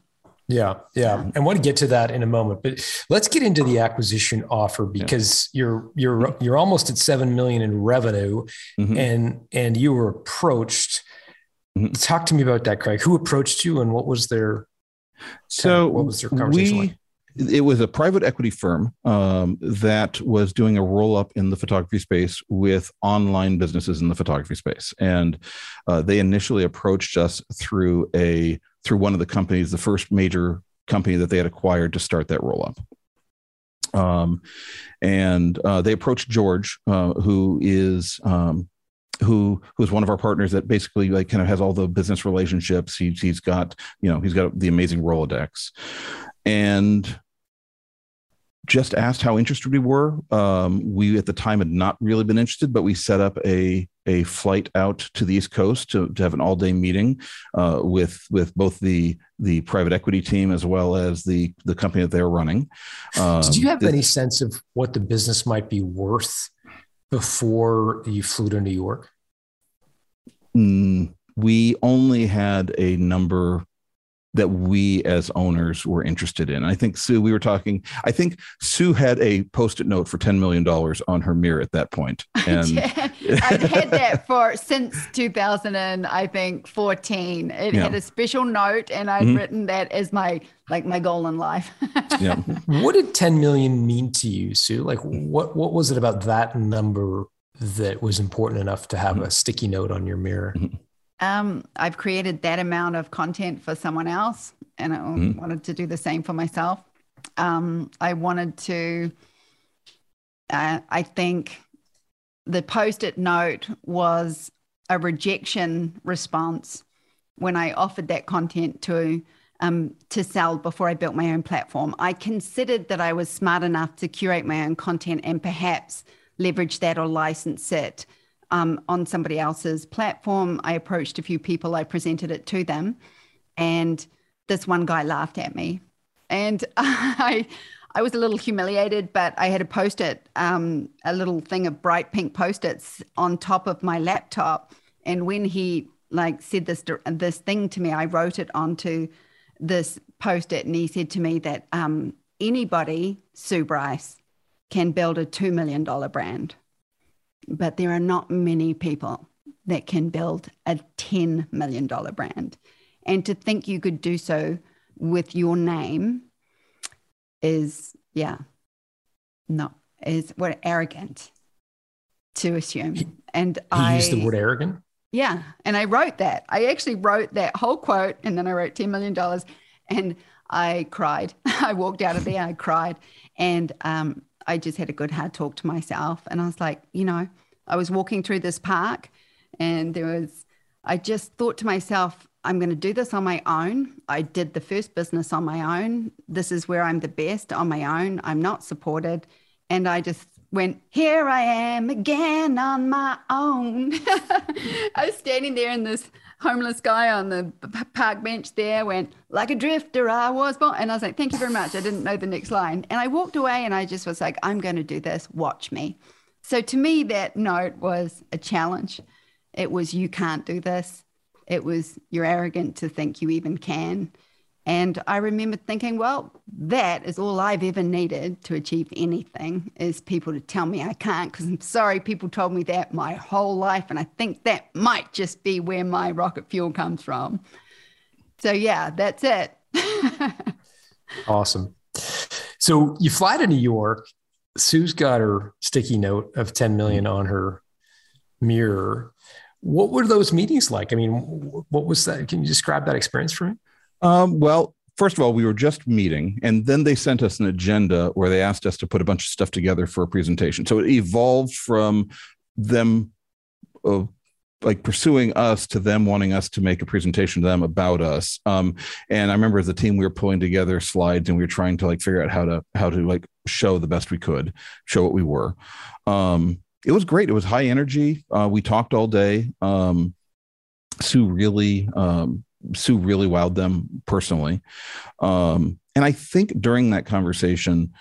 Yeah, yeah, and want to get to that in a moment, but let's get into the acquisition offer because yeah. you're you're you're almost at seven million in revenue, mm-hmm. and and you were approached. Mm-hmm. Talk to me about that, Craig. Who approached you, and what was their so what was their conversation we, like? It was a private equity firm um, that was doing a roll up in the photography space with online businesses in the photography space, and uh, they initially approached us through a through one of the companies, the first major company that they had acquired to start that roll up. Um, and uh, they approached George, uh, who is um, who who's one of our partners that basically like kind of has all the business relationships. He's he's got you know he's got the amazing Rolodex, and just asked how interested we were. Um, we at the time had not really been interested, but we set up a a flight out to the East Coast to, to have an all day meeting uh, with with both the the private equity team as well as the the company that they're running. Um, Did you have any sense of what the business might be worth before you flew to New York? Mm, we only had a number that we as owners were interested in. I think Sue, we were talking, I think Sue had a post-it note for $10 million on her mirror at that point. And yeah, I've had that for since 2000 and I think 14. It yeah. had a special note and I'd mm-hmm. written that as my like my goal in life. yeah. What did 10 million mean to you, Sue? Like what what was it about that number that was important enough to have mm-hmm. a sticky note on your mirror? Mm-hmm. Um, I've created that amount of content for someone else, and I mm-hmm. wanted to do the same for myself. Um, I wanted to, uh, I think the post it note was a rejection response when I offered that content to um, to sell before I built my own platform. I considered that I was smart enough to curate my own content and perhaps leverage that or license it um, on somebody else's platform. I approached a few people, I presented it to them, and this one guy laughed at me. And I, I was a little humiliated, but I had a post it, um, a little thing of bright pink post its on top of my laptop. And when he like said this this thing to me, I wrote it onto this post it, and he said to me that um, anybody, Sue Bryce, can build a two million dollar brand but there are not many people that can build a $10 million brand. And to think you could do so with your name is, yeah, no, is what arrogant to assume. And he I used the word arrogant. Yeah. And I wrote that. I actually wrote that whole quote and then I wrote $10 million and I cried. I walked out of there, I cried. And um, I just had a good hard talk to myself. And I was like, you know, I was walking through this park and there was, I just thought to myself, I'm going to do this on my own. I did the first business on my own. This is where I'm the best on my own. I'm not supported. And I just went, Here I am again on my own. I was standing there in this homeless guy on the park bench there went like a drifter i was born and i was like thank you very much i didn't know the next line. And i walked away and i just was like i'm going to do this watch me. So to me that note was a challenge. It was you can't do this. It was you're arrogant to think you even can and I remember thinking, well, that is all I've ever needed to achieve anything is people to tell me I can't. Because I'm sorry, people told me that my whole life. And I think that might just be where my rocket fuel comes from. So, yeah, that's it. awesome. So you fly to New York. Sue's got her sticky note of 10 million on her mirror. What were those meetings like? I mean, what was that? Can you describe that experience for me? Um, well, first of all, we were just meeting, and then they sent us an agenda where they asked us to put a bunch of stuff together for a presentation. So it evolved from them uh, like pursuing us to them wanting us to make a presentation to them about us. Um, and I remember as a team, we were pulling together slides and we were trying to like figure out how to how to like show the best we could, show what we were. Um, it was great. It was high energy. Uh, we talked all day. Um, Sue really um, Sue really wowed them personally. Um, and I think during that conversation,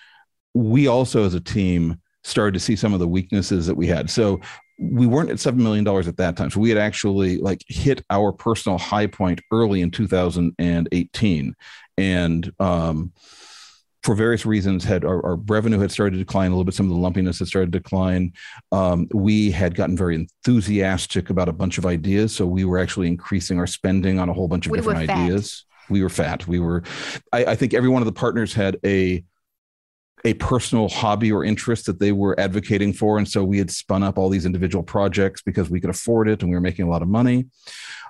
we also as a team started to see some of the weaknesses that we had. So we weren't at $7 million at that time. So we had actually like hit our personal high point early in 2018. And, um, for various reasons had our, our, revenue had started to decline a little bit some of the lumpiness had started to decline. Um, we had gotten very enthusiastic about a bunch of ideas so we were actually increasing our spending on a whole bunch of we different ideas. We were fat. We were I, I think every one of the partners had a a personal hobby or interest that they were advocating for and so we had spun up all these individual projects because we could afford it and we were making a lot of money.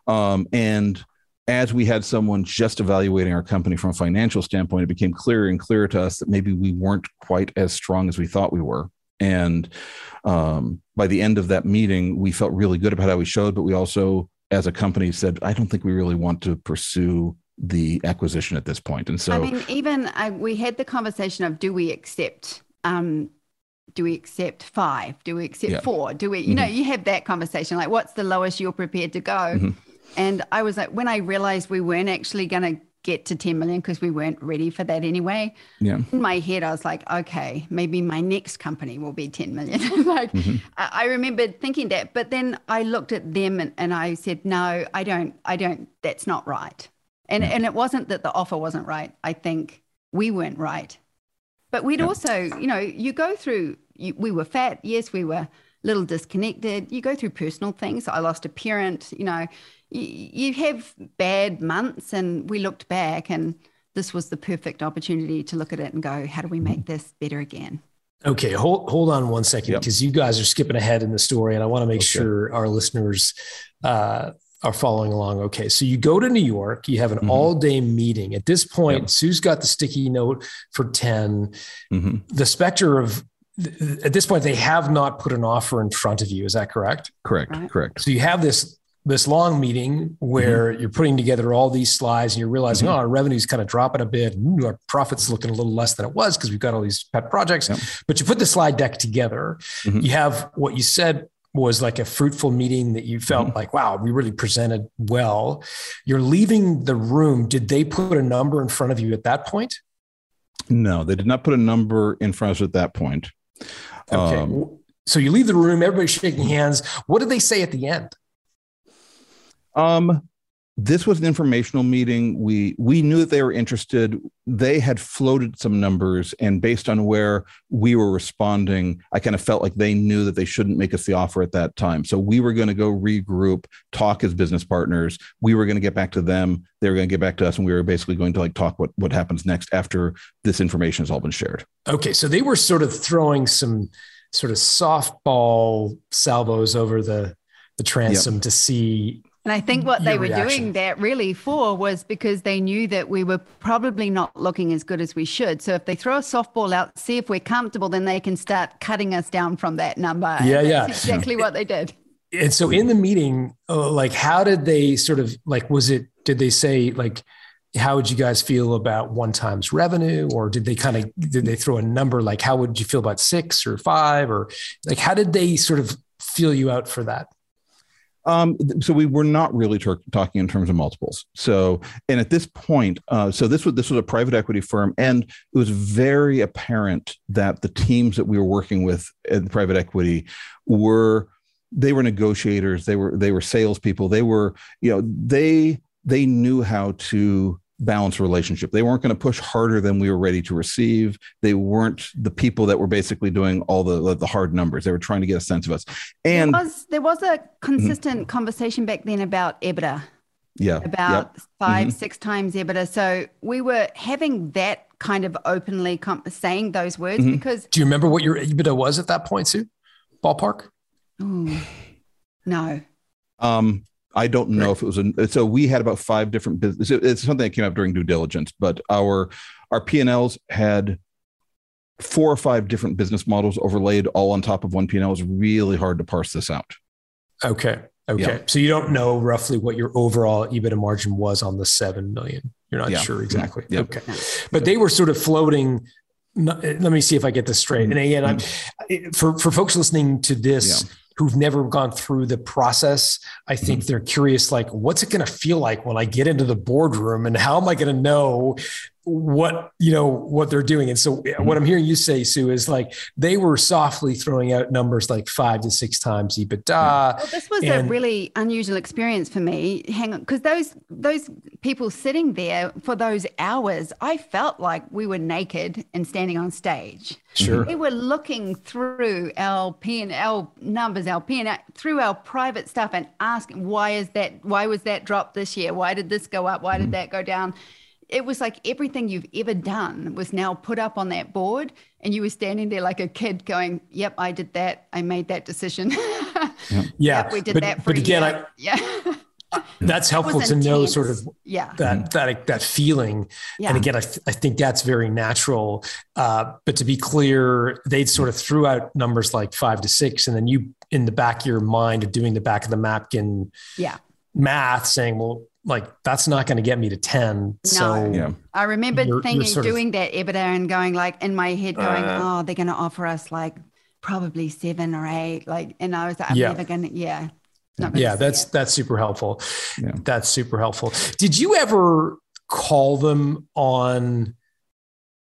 Um, and as we had someone just evaluating our company from a financial standpoint, it became clearer and clearer to us that maybe we weren't quite as strong as we thought we were. And um, by the end of that meeting, we felt really good about how we showed, but we also, as a company, said, I don't think we really want to pursue the acquisition at this point. And so, I mean, even I, we had the conversation of do we accept um, do we accept five? Do we accept yeah. four? Do we, you mm-hmm. know, you have that conversation like, what's the lowest you're prepared to go? Mm-hmm. And I was like, when I realized we weren't actually going to get to 10 million because we weren't ready for that anyway. Yeah. In my head, I was like, okay, maybe my next company will be 10 million. like, mm-hmm. I, I remembered thinking that, but then I looked at them and, and I said, no, I don't, I don't, that's not right. And, yeah. and it wasn't that the offer wasn't right. I think we weren't right. But we'd yeah. also, you know, you go through, you, we were fat. Yes, we were a little disconnected. You go through personal things. I lost a parent, you know, you, you have bad months. And we looked back and this was the perfect opportunity to look at it and go, how do we make this better again? Okay, hold hold on one second because yep. you guys are skipping ahead in the story, and I want to make okay. sure our listeners uh, are following along. Okay, so you go to New York, you have an mm-hmm. all day meeting. At this point, yep. Sue's got the sticky note for 10. Mm-hmm. The specter of at this point, they have not put an offer in front of you. Is that correct? Correct. Right. Correct. So you have this this long meeting where mm-hmm. you're putting together all these slides and you're realizing, mm-hmm. oh, our revenue's kind of dropping a bit. Ooh, our profits looking a little less than it was because we've got all these pet projects. Yep. But you put the slide deck together. Mm-hmm. You have what you said was like a fruitful meeting that you felt mm-hmm. like, wow, we really presented well. You're leaving the room. Did they put a number in front of you at that point? No, they did not put a number in front of us at that point. Okay. Um, so you leave the room, everybody's shaking hands. What did they say at the end? Um, this was an informational meeting. We we knew that they were interested. They had floated some numbers, and based on where we were responding, I kind of felt like they knew that they shouldn't make us the offer at that time. So we were going to go regroup, talk as business partners. We were going to get back to them. They were going to get back to us, and we were basically going to like talk what what happens next after this information has all been shared. Okay, so they were sort of throwing some sort of softball salvos over the the transom yep. to see and I think what they were reaction. doing that really for was because they knew that we were probably not looking as good as we should. So if they throw a softball out, see if we're comfortable, then they can start cutting us down from that number. Yeah, yeah. exactly what they did. And so in the meeting, uh, like, how did they sort of like, was it, did they say, like, how would you guys feel about one times revenue or did they kind of did they throw a number like how would you feel about six or five or like how did they sort of feel you out for that um, so we were not really ter- talking in terms of multiples. So, and at this point, uh, so this was this was a private equity firm, and it was very apparent that the teams that we were working with in private equity were they were negotiators, they were they were salespeople, they were you know they they knew how to balance relationship. They weren't going to push harder than we were ready to receive. They weren't the people that were basically doing all the the hard numbers. They were trying to get a sense of us. And there was, there was a consistent mm-hmm. conversation back then about EBITDA. Yeah. About yep. 5 mm-hmm. six times EBITDA. So we were having that kind of openly comp- saying those words mm-hmm. because. Do you remember what your EBITDA was at that point, Sue? Ballpark? Ooh, no. Um, I don't know right. if it was a, so we had about five different business. It's something that came up during due diligence, but our our P&Ls had four or five different business models overlaid all on top of one P&L. It was really hard to parse this out. Okay. Okay. Yeah. So you don't know roughly what your overall EBITDA margin was on the 7 million. You're not yeah. sure exactly. Yeah. Okay. But they were sort of floating let me see if I get this straight. And again, I'm mm-hmm. for for folks listening to this who've never gone through the process. I think mm-hmm. they're curious, like, what's it going to feel like when I get into the boardroom and how am I going to know what you know what they're doing. And so mm-hmm. what i'm hearing you say sue is like they were softly throwing out numbers like five to six times ebitda. Well, this was and, a really unusual experience for me. Hang on because those those people sitting there for those hours i felt like we were naked and standing on stage. Sure. We were looking through our p and l numbers our p and through our private stuff and asking why is that why was that drop this year? Why did this go up? Why did mm-hmm. that go down it was like everything you've ever done was now put up on that board and you were standing there like a kid going yep i did that. I made that decision. Yeah, yep, we did but, that for but again i yeah. That's helpful to know sort of yeah. that that that feeling. Yeah. and again I, th- I think that's very natural. Uh, but to be clear they sort of threw out numbers like five to six and then you in the back of your mind of doing the back of the napkin yeah. math saying well like that's not going to get me to 10 no. so yeah. i remember you're, thinking you're doing of, that ebitda and going like in my head going uh, oh they're going to offer us like probably seven or eight like and i was like i'm yeah. never going to yeah yeah that's it. that's super helpful yeah. that's super helpful did you ever call them on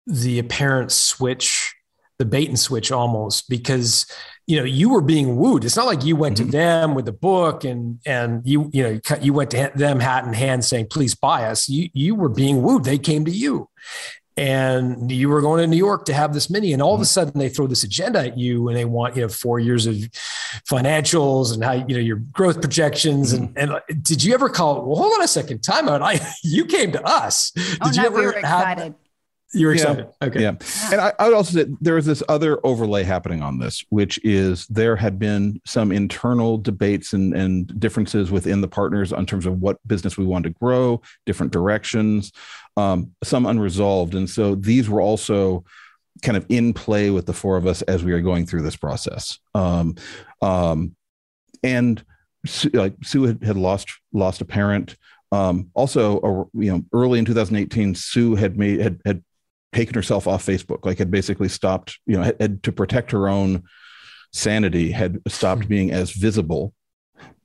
the apparent switch the bait and switch almost because you know you were being wooed it's not like you went mm-hmm. to them with the book and and you you know you went to them hat in hand saying please buy us you you were being wooed they came to you and you were going to New York to have this mini, and all of a mm-hmm. sudden they throw this agenda at you, and they want you know four years of financials and how you know your growth projections, and mm-hmm. and uh, did you ever call? Well, hold on a second, time out. I you came to us. Oh, did no, you ever we were excited. Have, you were excited. Yeah. Okay. Yeah. yeah. And I, I, would also say there is this other overlay happening on this, which is there had been some internal debates and, and differences within the partners on terms of what business we wanted to grow, different directions um, some unresolved. And so these were also kind of in play with the four of us as we are going through this process. Um, um, and like Sue had, had, lost lost a parent. Um, also, uh, you know, early in 2018, Sue had made had had taken herself off Facebook, like had basically stopped, you know, had, had to protect her own sanity, had stopped hmm. being as visible,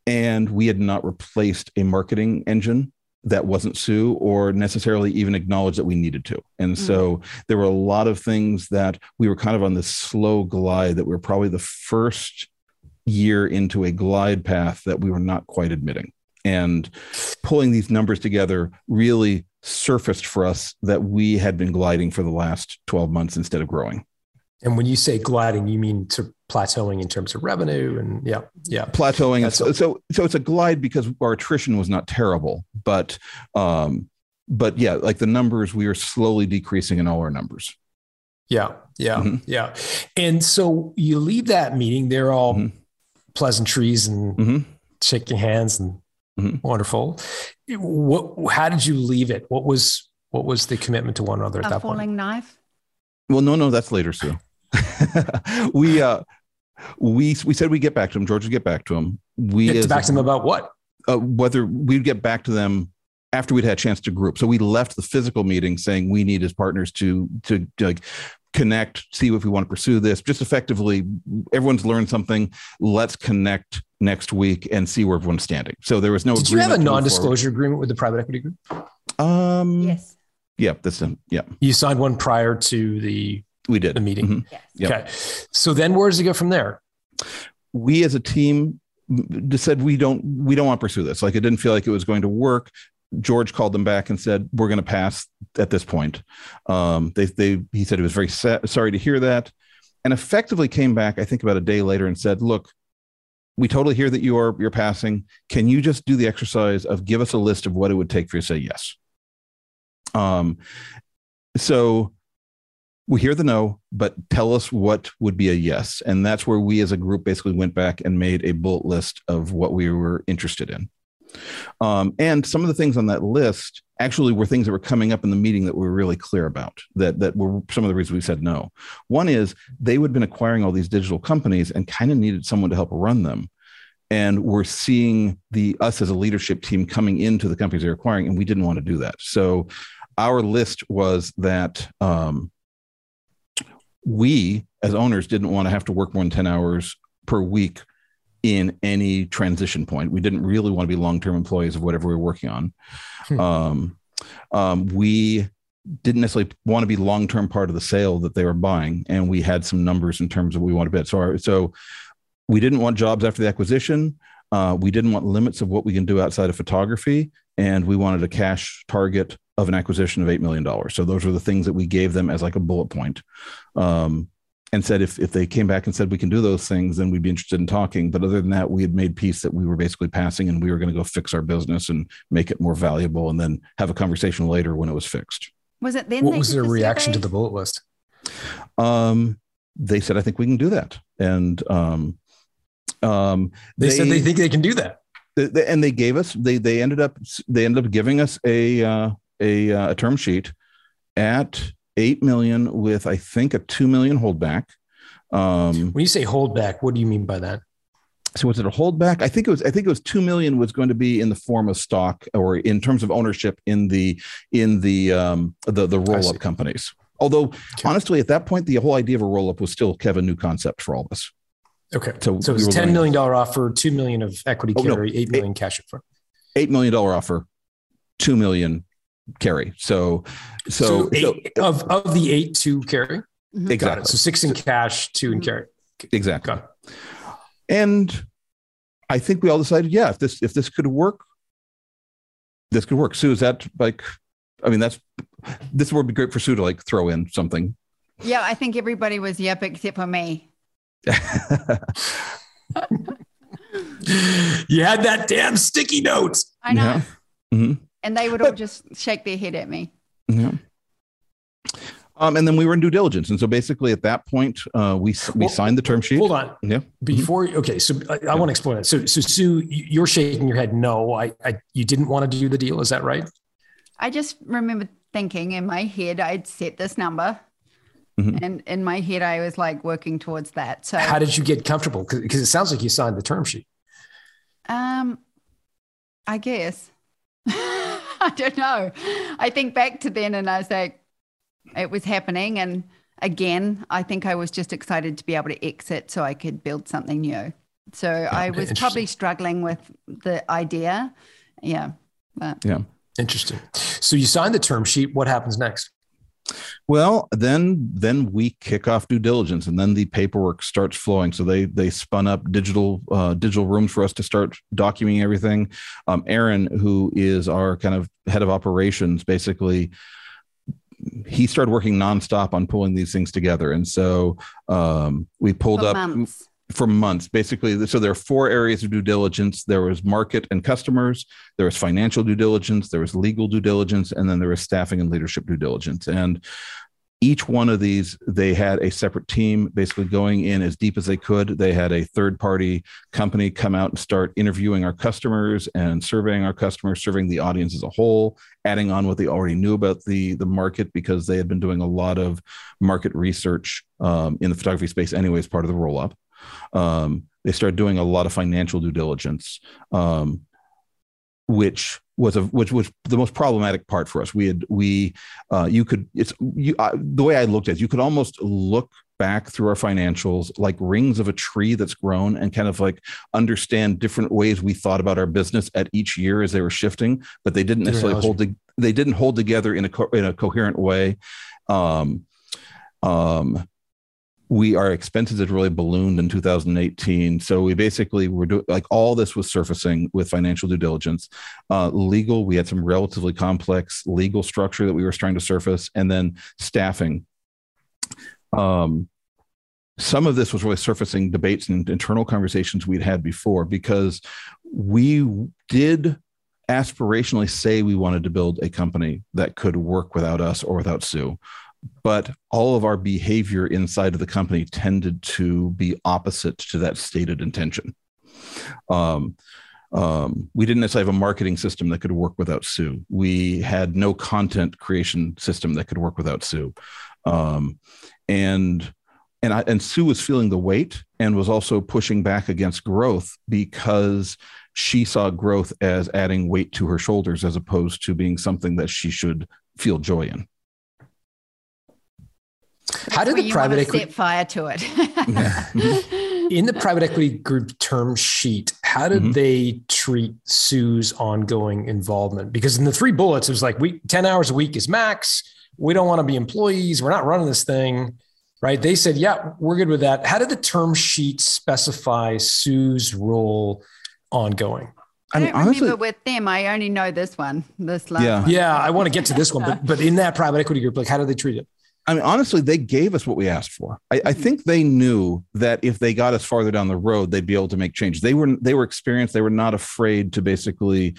and we had not replaced a marketing engine that wasn't Sue or necessarily even acknowledge that we needed to. And mm-hmm. so there were a lot of things that we were kind of on this slow glide that we were probably the first year into a glide path that we were not quite admitting. And pulling these numbers together really surfaced for us that we had been gliding for the last 12 months instead of growing. And when you say gliding, you mean to plateauing in terms of revenue and yeah, yeah, plateauing. So, so, so it's a glide because our attrition was not terrible, but, um, but yeah, like the numbers, we are slowly decreasing in all our numbers. Yeah, yeah, mm-hmm. yeah. And so you leave that meeting; they're all mm-hmm. pleasantries and mm-hmm. shaking hands and mm-hmm. wonderful. What? How did you leave it? What was what was the commitment to one another at a that falling point? knife. Well, no, no, that's later, Sue. we uh we we said we'd get back to them. George would get back to him. We get back to him about what? Uh, whether we'd get back to them after we'd had a chance to group. So we left the physical meeting saying we need as partners to to, to like connect, see if we want to pursue this. Just effectively, everyone's learned something. Let's connect next week and see where everyone's standing. So there was no. Did you have a non-disclosure agreement with the private equity group? Um. Yes. Yeah, that's a, yeah. You signed one prior to the we did the meeting. Mm-hmm. Yes. Yep. Okay. So then where does it go from there? We as a team said we don't we don't want to pursue this. Like it didn't feel like it was going to work. George called them back and said we're going to pass at this point. Um, they they he said he was very sa- sorry to hear that, and effectively came back I think about a day later and said, look, we totally hear that you are you're passing. Can you just do the exercise of give us a list of what it would take for you to say yes? Um, so we hear the no, but tell us what would be a yes. And that's where we as a group basically went back and made a bullet list of what we were interested in. Um, and some of the things on that list actually were things that were coming up in the meeting that we were really clear about that that were some of the reasons we said no. One is they would have been acquiring all these digital companies and kind of needed someone to help run them. And we're seeing the us as a leadership team coming into the companies they're acquiring, and we didn't want to do that. So our list was that um, we as owners didn't want to have to work more than 10 hours per week in any transition point. We didn't really want to be long term employees of whatever we were working on. Hmm. Um, um, we didn't necessarily want to be long term part of the sale that they were buying, and we had some numbers in terms of what we want to bet. So, our, so we didn't want jobs after the acquisition. Uh, we didn't want limits of what we can do outside of photography, and we wanted a cash target of an acquisition of $8 million. So those were the things that we gave them as like a bullet point. Um, and said if, if they came back and said we can do those things, then we'd be interested in talking. But other than that, we had made peace that we were basically passing and we were going to go fix our business and make it more valuable and then have a conversation later when it was fixed. Was it then? What was their the reaction to the bullet list? Um, they said, I think we can do that. And um, um, they, they, said they think they can do that. They, and they gave us, they, they ended up, they ended up giving us a, uh, a, uh, a term sheet at 8 million with I think a 2 million holdback. Um, when you say holdback, what do you mean by that? So was it a holdback? I think it was. I think it was two million was going to be in the form of stock or in terms of ownership in the in the um, the the roll up companies. Although okay. honestly, at that point, the whole idea of a roll up was still kind of a new concept for all of us. Okay, so so it was ten million dollar offer, two million of equity oh, carry, no, eight million eight, cash up front. Eight million dollar offer, two million carry. So, so, so, eight, so of of the eight to carry. Mm-hmm. Exactly. So six in cash, 2 in carry. Exactly. And I think we all decided, yeah, if this if this could work, this could work. Sue, is that like? I mean, that's this would be great for Sue to like throw in something. Yeah, I think everybody was yep except for me. you had that damn sticky note. I know. Yeah. Mm-hmm. And they would all just shake their head at me. Yeah. Um, and then we were in due diligence, and so basically at that point, uh, we we well, signed the term sheet. Hold on, yeah. Before okay, so I, I want to explain it. So so Sue, you're shaking your head. No, I, I you didn't want to do the deal. Is that right? I just remember thinking in my head I'd set this number, mm-hmm. and in my head I was like working towards that. So how did you get comfortable? Because it sounds like you signed the term sheet. Um, I guess. I don't know. I think back to then, and I was like it was happening. And again, I think I was just excited to be able to exit so I could build something new. So I was probably struggling with the idea. Yeah. But. Yeah. Interesting. So you signed the term sheet. What happens next? Well, then then we kick off due diligence, and then the paperwork starts flowing. So they they spun up digital uh, digital rooms for us to start documenting everything. Um, Aaron, who is our kind of head of operations, basically he started working nonstop on pulling these things together. And so um, we pulled for up months. For months, basically. So there are four areas of due diligence. There was market and customers, there was financial due diligence, there was legal due diligence, and then there was staffing and leadership due diligence. And each one of these they had a separate team basically going in as deep as they could they had a third party company come out and start interviewing our customers and surveying our customers serving the audience as a whole adding on what they already knew about the the market because they had been doing a lot of market research um, in the photography space anyways part of the roll up um, they started doing a lot of financial due diligence um, which was a which was the most problematic part for us. We had we uh, you could it's you uh, the way I looked at it, you could almost look back through our financials like rings of a tree that's grown and kind of like understand different ways we thought about our business at each year as they were shifting, but they didn't necessarily hold to, they didn't hold together in a co- in a coherent way. Um, um, we our expenses had really ballooned in 2018 so we basically were doing like all this was surfacing with financial due diligence. Uh, legal we had some relatively complex legal structure that we were trying to surface and then staffing. Um, some of this was really surfacing debates and internal conversations we'd had before because we did aspirationally say we wanted to build a company that could work without us or without sue but all of our behavior inside of the company tended to be opposite to that stated intention. Um, um, we didn't necessarily have a marketing system that could work without Sue. We had no content creation system that could work without Sue. Um, and and I, and Sue was feeling the weight and was also pushing back against growth because she saw growth as adding weight to her shoulders as opposed to being something that she should feel joy in. How did the private equity set fire to it? in the private equity group term sheet, how did mm-hmm. they treat Sue's ongoing involvement? Because in the three bullets, it was like we 10 hours a week is max. We don't want to be employees. We're not running this thing. Right. They said, yeah, we're good with that. How did the term sheet specify Sue's role ongoing? I, don't honestly, remember with them. I only know this one. This last yeah. One. Yeah, I want to get to this one, but but in that private equity group, like how do they treat it? I mean, honestly, they gave us what we asked for. I, I, mm-hmm. think they knew that if they got us farther down the road, they'd be able to make changes. They were they were experienced. They were not afraid to basically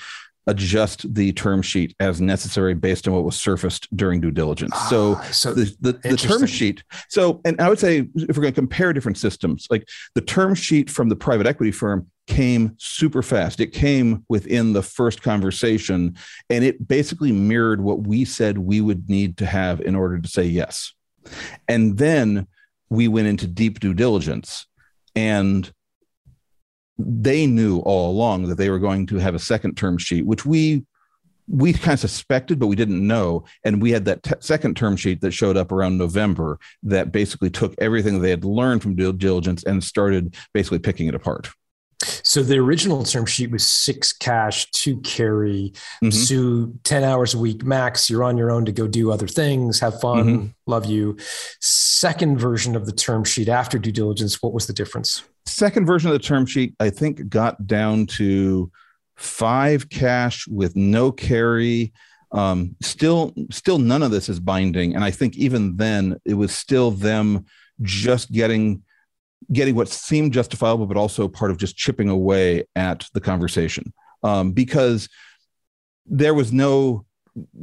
adjust the term sheet as necessary based on what was surfaced during due diligence. So, ah, so the, the, the, term sheet. So, and I would say if we're going to compare different systems, like the term sheet from the private equity firm came super fast. It came within the first conversation and it basically mirrored what we said we would need to have in order to say yes. And then we went into deep due diligence and they knew all along that they were going to have a second term sheet, which we we kind of suspected, but we didn't know. And we had that t- second term sheet that showed up around November that basically took everything they had learned from due diligence and started basically picking it apart. So the original term sheet was six cash, two carry, mm-hmm. Sue, 10 hours a week max. You're on your own to go do other things, have fun, mm-hmm. love you. Second version of the term sheet after due diligence, what was the difference? Second version of the term sheet, I think, got down to five cash with no carry. Um, still, still none of this is binding. And I think even then it was still them just getting getting what seemed justifiable, but also part of just chipping away at the conversation. Um, because there was no,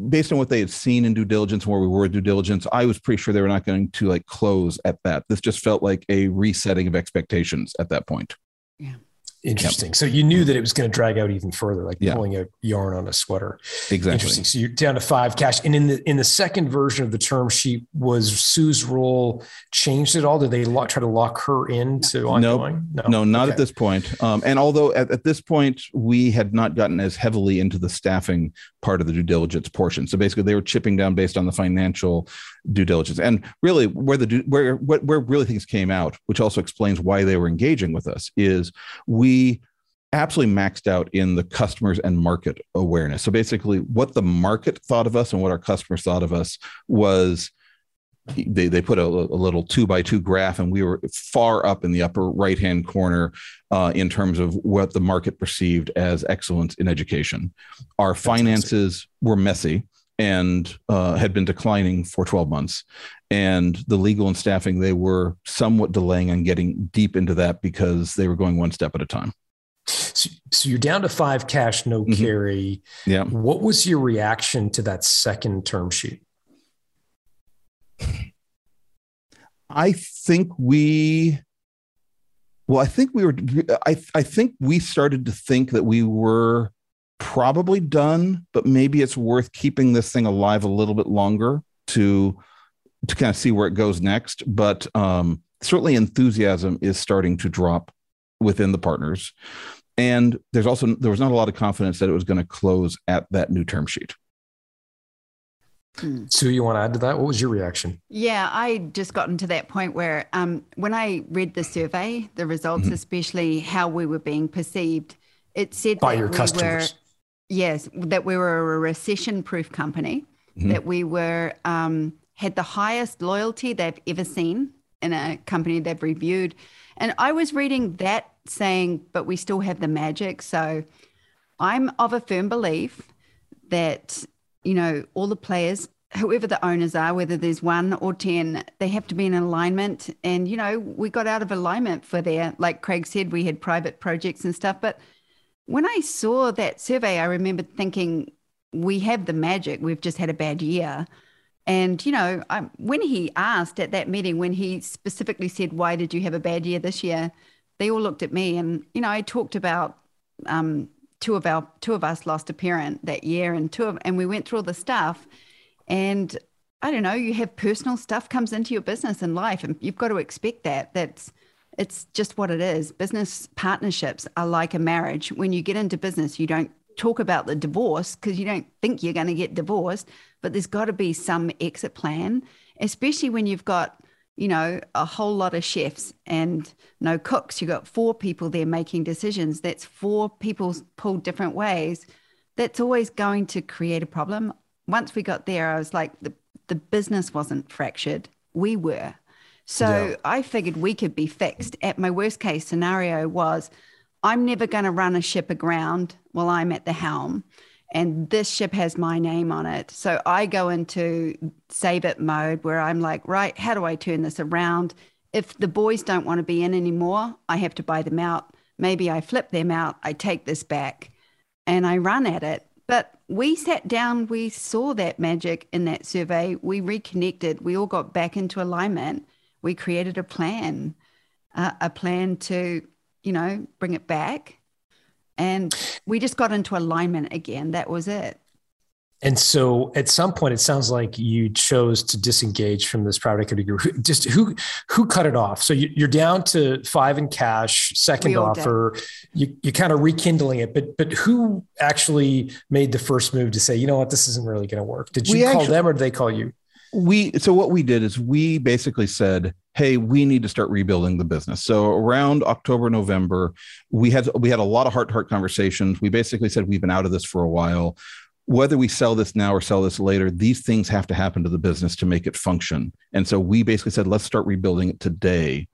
based on what they had seen in due diligence and where we were due diligence, I was pretty sure they were not going to like close at that. This just felt like a resetting of expectations at that point. Yeah. Interesting. Yep. So you knew that it was going to drag out even further, like yeah. pulling a yarn on a sweater. Exactly. Interesting. So you're down to five cash. And in the in the second version of the term sheet, was Sue's role changed at all? Did they lock, try to lock her into ongoing? Nope. No, no, not okay. at this point. Um, and although at, at this point we had not gotten as heavily into the staffing part of the due diligence portion, so basically they were chipping down based on the financial due diligence. And really, where the where where, where really things came out, which also explains why they were engaging with us, is we absolutely maxed out in the customers and market awareness. So basically, what the market thought of us and what our customers thought of us was they, they put a, a little two by two graph, and we were far up in the upper right hand corner uh, in terms of what the market perceived as excellence in education. Our finances were messy and uh, had been declining for 12 months. And the legal and staffing, they were somewhat delaying on getting deep into that because they were going one step at a time. So, so you're down to five cash, no mm-hmm. carry. Yeah. What was your reaction to that second term sheet? I think we well, I think we were I I think we started to think that we were probably done, but maybe it's worth keeping this thing alive a little bit longer to to kind of see where it goes next. But um, certainly, enthusiasm is starting to drop within the partners, and there's also there was not a lot of confidence that it was going to close at that new term sheet. Hmm. Sue, you want to add to that? What was your reaction? Yeah, I just gotten to that point where um, when I read the survey, the results, mm-hmm. especially how we were being perceived, it said by your we customers. Yes, that we were a recession-proof company, mm-hmm. that we were um, had the highest loyalty they've ever seen in a company they've reviewed, and I was reading that saying, but we still have the magic. So, I'm of a firm belief that you know all the players whoever the owners are, whether there's one or 10, they have to be in alignment. And, you know, we got out of alignment for there. Like Craig said, we had private projects and stuff, but when I saw that survey, I remember thinking, we have the magic. We've just had a bad year. And, you know, I, when he asked at that meeting, when he specifically said, Why did you have a bad year this year? They all looked at me. And, you know, I talked about um, two of our two of us lost a parent that year and two of and we went through all the stuff and i don't know you have personal stuff comes into your business and life and you've got to expect that that's it's just what it is. Business partnerships are like a marriage. When you get into business, you don't talk about the divorce because you don't think you're going to get divorced, but there's got to be some exit plan, especially when you've got, you know, a whole lot of chefs and no cooks. You've got four people there making decisions. That's four people pulled different ways. That's always going to create a problem. Once we got there, I was like, the, the business wasn't fractured. We were. So yeah. I figured we could be fixed. At my worst case scenario was I'm never going to run a ship aground while I'm at the helm. And this ship has my name on it. So I go into save it mode where I'm like, right, how do I turn this around? If the boys don't want to be in anymore, I have to buy them out. Maybe I flip them out, I take this back and I run at it. But we sat down, we saw that magic in that survey, we reconnected, we all got back into alignment we created a plan, uh, a plan to, you know, bring it back. And we just got into alignment again. That was it. And so at some point, it sounds like you chose to disengage from this private equity group. Just who who cut it off? So you, are down to five in cash, second offer. You you kind of rekindling it, but but who actually made the first move to say, you know what, this isn't really going to work? Did you we call actually, them or did they call you? We so what we did is we basically said hey we need to start rebuilding the business. So around october november we had we had a lot of heart to heart conversations. We basically said we've been out of this for a while. Whether we sell this now or sell this later these things have to happen to the business to make it function. And so we basically said let's start rebuilding it today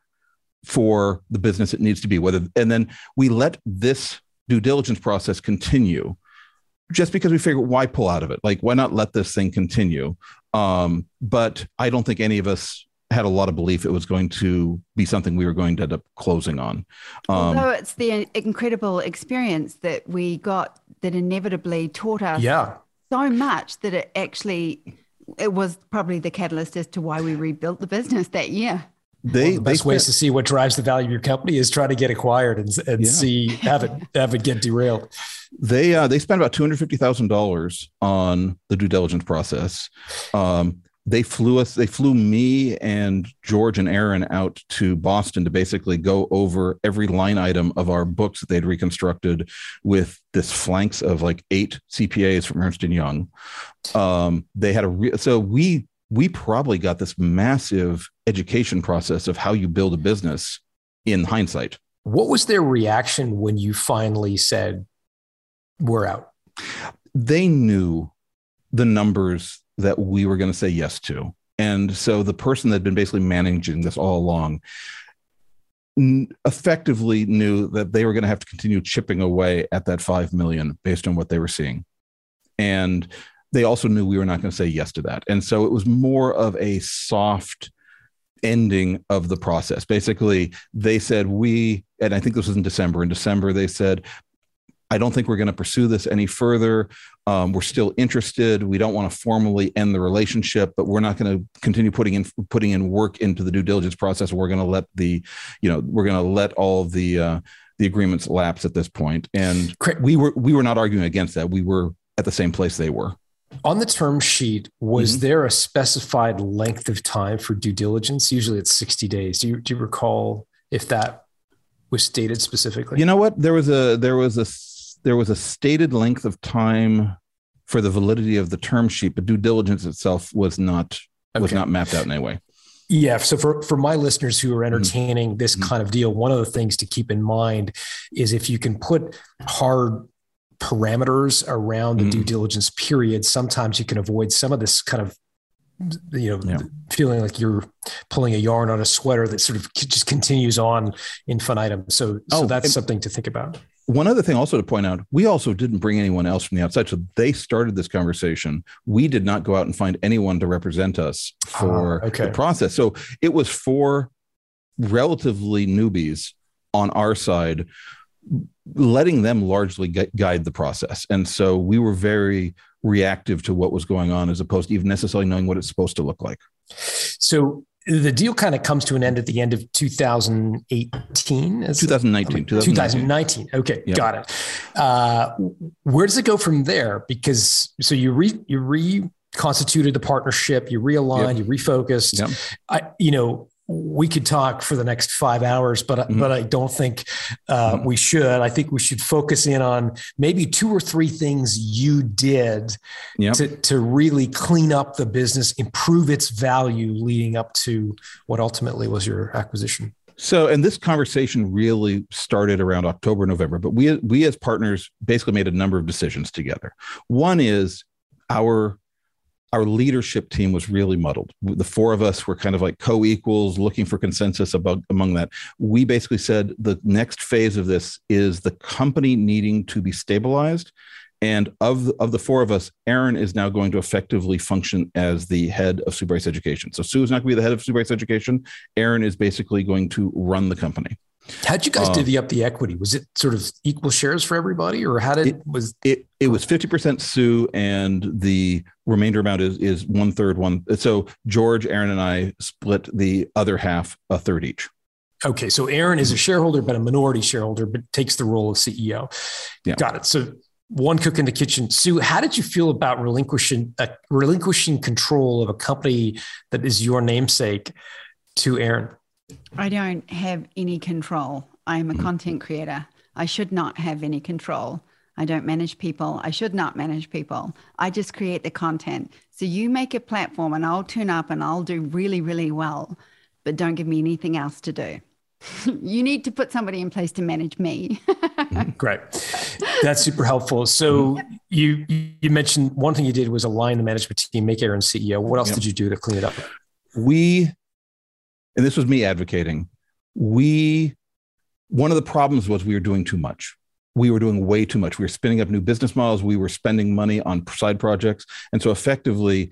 for the business it needs to be whether and then we let this due diligence process continue just because we figure why pull out of it? Like why not let this thing continue? Um, but i don't think any of us had a lot of belief it was going to be something we were going to end up closing on. Um, although it's the incredible experience that we got that inevitably taught us yeah. so much that it actually it was probably the catalyst as to why we rebuilt the business that year they, the best ways to see what drives the value of your company is try to get acquired and, and yeah. see have it have it get derailed. They uh, they spent about two hundred fifty thousand dollars on the due diligence process. Um, they flew us they flew me and george and aaron out to boston to basically go over every line item of our books that they'd reconstructed with this flanks of like eight cpas from ernst and young um, they had a re- so we we probably got this massive education process of how you build a business in hindsight. What was their reaction when you finally said, we're out? They knew the numbers that we were going to say yes to. And so the person that had been basically managing this all along effectively knew that they were going to have to continue chipping away at that 5 million based on what they were seeing. And they also knew we were not going to say yes to that. And so it was more of a soft ending of the process. Basically, they said, we, and I think this was in December. In December, they said, I don't think we're going to pursue this any further. Um, we're still interested. We don't want to formally end the relationship, but we're not going to continue putting in putting in work into the due diligence process. We're going to let the, you know, we're going to let all the uh, the agreements lapse at this point. And we were we were not arguing against that. We were at the same place they were. On the term sheet, was mm-hmm. there a specified length of time for due diligence? Usually it's 60 days. Do you, do you recall if that was stated specifically? You know what? There was a there was a there was a stated length of time for the validity of the term sheet, but due diligence itself was not okay. was not mapped out in any way. Yeah. So for, for my listeners who are mm-hmm. entertaining mm-hmm. this kind of deal, one of the things to keep in mind is if you can put hard parameters around the mm. due diligence period, sometimes you can avoid some of this kind of you know yeah. feeling like you're pulling a yarn on a sweater that sort of just continues on infinitum so oh, so that's something to think about one other thing also to point out we also didn't bring anyone else from the outside so they started this conversation we did not go out and find anyone to represent us for ah, okay. the process so it was for relatively newbies on our side letting them largely guide the process. And so we were very reactive to what was going on as opposed to even necessarily knowing what it's supposed to look like. So the deal kind of comes to an end at the end of 2018 2019 2019, 2019. okay yep. got it uh, where does it go from there because so you re you reconstituted the partnership you realigned yep. you refocused yep. I, you know we could talk for the next five hours, but mm-hmm. but I don't think uh, mm-hmm. we should. I think we should focus in on maybe two or three things you did yep. to to really clean up the business, improve its value, leading up to what ultimately was your acquisition. So, and this conversation really started around October, November. But we we as partners basically made a number of decisions together. One is our our leadership team was really muddled. The four of us were kind of like co-equals, looking for consensus about among that. We basically said the next phase of this is the company needing to be stabilized. And of of the four of us, Aaron is now going to effectively function as the head of Sue Bryce Education. So Sue is not going to be the head of Sue Bryce Education. Aaron is basically going to run the company. How'd you guys um, divvy up the equity? Was it sort of equal shares for everybody, or how did it was it? It was fifty percent Sue, and the remainder amount is is one third one. So George, Aaron, and I split the other half, a third each. Okay, so Aaron is a shareholder, but a minority shareholder, but takes the role of CEO. Yeah. Got it. So one cook in the kitchen. Sue, how did you feel about relinquishing uh, relinquishing control of a company that is your namesake to Aaron? I don't have any control. I am a mm-hmm. content creator. I should not have any control. I don't manage people. I should not manage people. I just create the content. So you make a platform and I'll turn up and I'll do really, really well, but don't give me anything else to do. you need to put somebody in place to manage me. Great. That's super helpful. So yep. you you mentioned one thing you did was align the management team, make Aaron CEO. What else yep. did you do to clean it up? We and this was me advocating. We one of the problems was we were doing too much. We were doing way too much. We were spinning up new business models. We were spending money on side projects. And so effectively,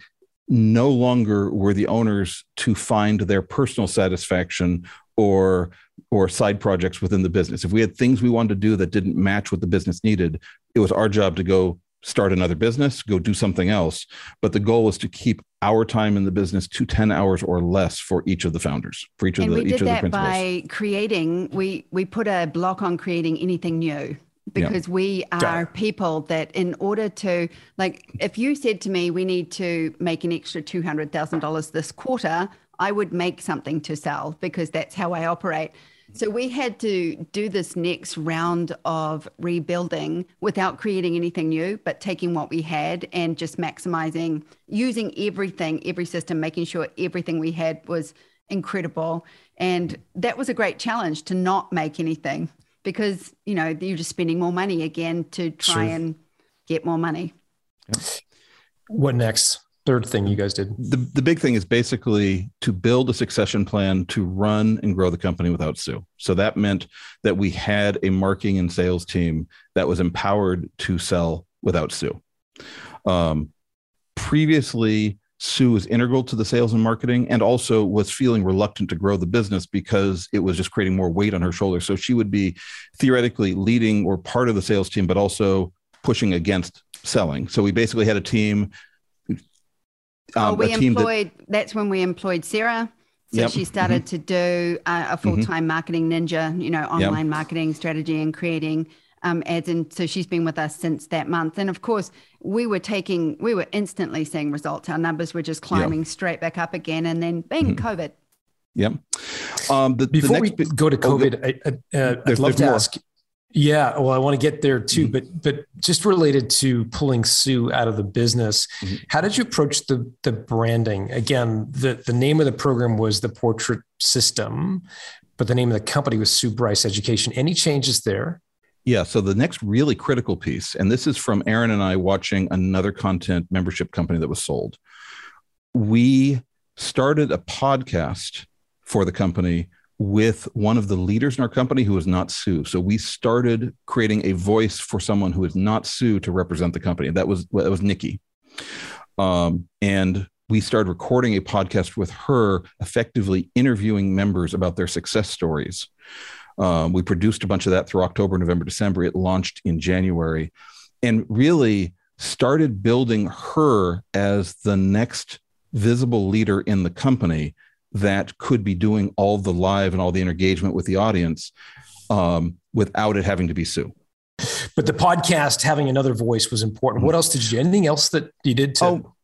no longer were the owners to find their personal satisfaction or or side projects within the business. If we had things we wanted to do that didn't match what the business needed, it was our job to go start another business, go do something else. But the goal was to keep our time in the business to 10 hours or less for each of the founders, for each of the each of the that by creating, we we put a block on creating anything new because yeah. we are people that in order to like if you said to me we need to make an extra $200,000 this quarter, I would make something to sell because that's how I operate. So we had to do this next round of rebuilding without creating anything new, but taking what we had and just maximizing, using everything, every system, making sure everything we had was incredible. And that was a great challenge to not make anything because, you know, you're just spending more money again to try sure. and get more money. What next? Third thing you guys did? The, the big thing is basically to build a succession plan to run and grow the company without Sue. So that meant that we had a marketing and sales team that was empowered to sell without Sue. Um, previously, Sue was integral to the sales and marketing and also was feeling reluctant to grow the business because it was just creating more weight on her shoulders. So she would be theoretically leading or part of the sales team, but also pushing against selling. So we basically had a team um, oh, we employed. That, that's when we employed Sarah. So yep. she started mm-hmm. to do uh, a full time mm-hmm. marketing ninja, you know, online yep. marketing strategy and creating um, ads. And so she's been with us since that month. And of course, we were taking, we were instantly seeing results. Our numbers were just climbing yep. straight back up again. And then being mm-hmm. COVID. Yep. Um, the, Before the we bit, go to COVID, oh, I, uh, I'd love to more. ask yeah, well, I want to get there too, mm-hmm. but but just related to pulling Sue out of the business, mm-hmm. how did you approach the the branding? Again, the the name of the program was the Portrait System, but the name of the company was Sue Bryce Education. Any changes there? Yeah. So the next really critical piece, and this is from Aaron and I watching another content membership company that was sold. We started a podcast for the company with one of the leaders in our company who is not Sue. So we started creating a voice for someone who is not Sue to represent the company. That was that was Nikki. Um, and we started recording a podcast with her, effectively interviewing members about their success stories. Um, we produced a bunch of that through October, November, December. It launched in January, and really started building her as the next visible leader in the company that could be doing all the live and all the engagement with the audience um, without it having to be Sue. But the podcast having another voice was important. What else did you? Anything else that you did to? Oh,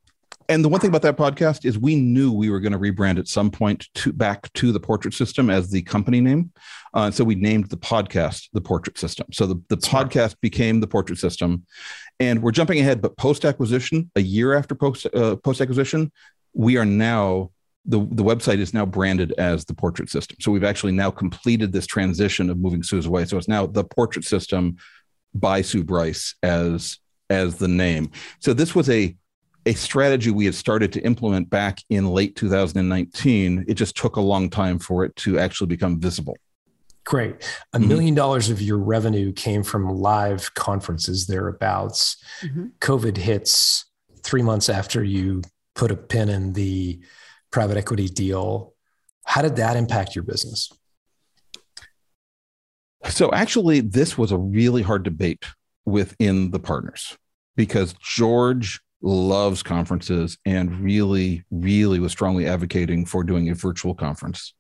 and the one thing about that podcast is we knew we were going to rebrand at some point to back to the Portrait System as the company name. Uh, so we named the podcast the Portrait System. So the, the podcast became the Portrait System, and we're jumping ahead. But post acquisition, a year after post uh, post acquisition, we are now the, the website is now branded as the portrait system. So we've actually now completed this transition of moving Sue's away. So it's now the portrait system by Sue Bryce as as the name. So this was a a strategy we had started to implement back in late 2019. It just took a long time for it to actually become visible. Great. A mm-hmm. million dollars of your revenue came from live conferences thereabouts. Mm-hmm. COVID hits three months after you put a pin in the private equity deal. How did that impact your business? So, actually, this was a really hard debate within the partners because George loves conferences and really, really was strongly advocating for doing a virtual conference.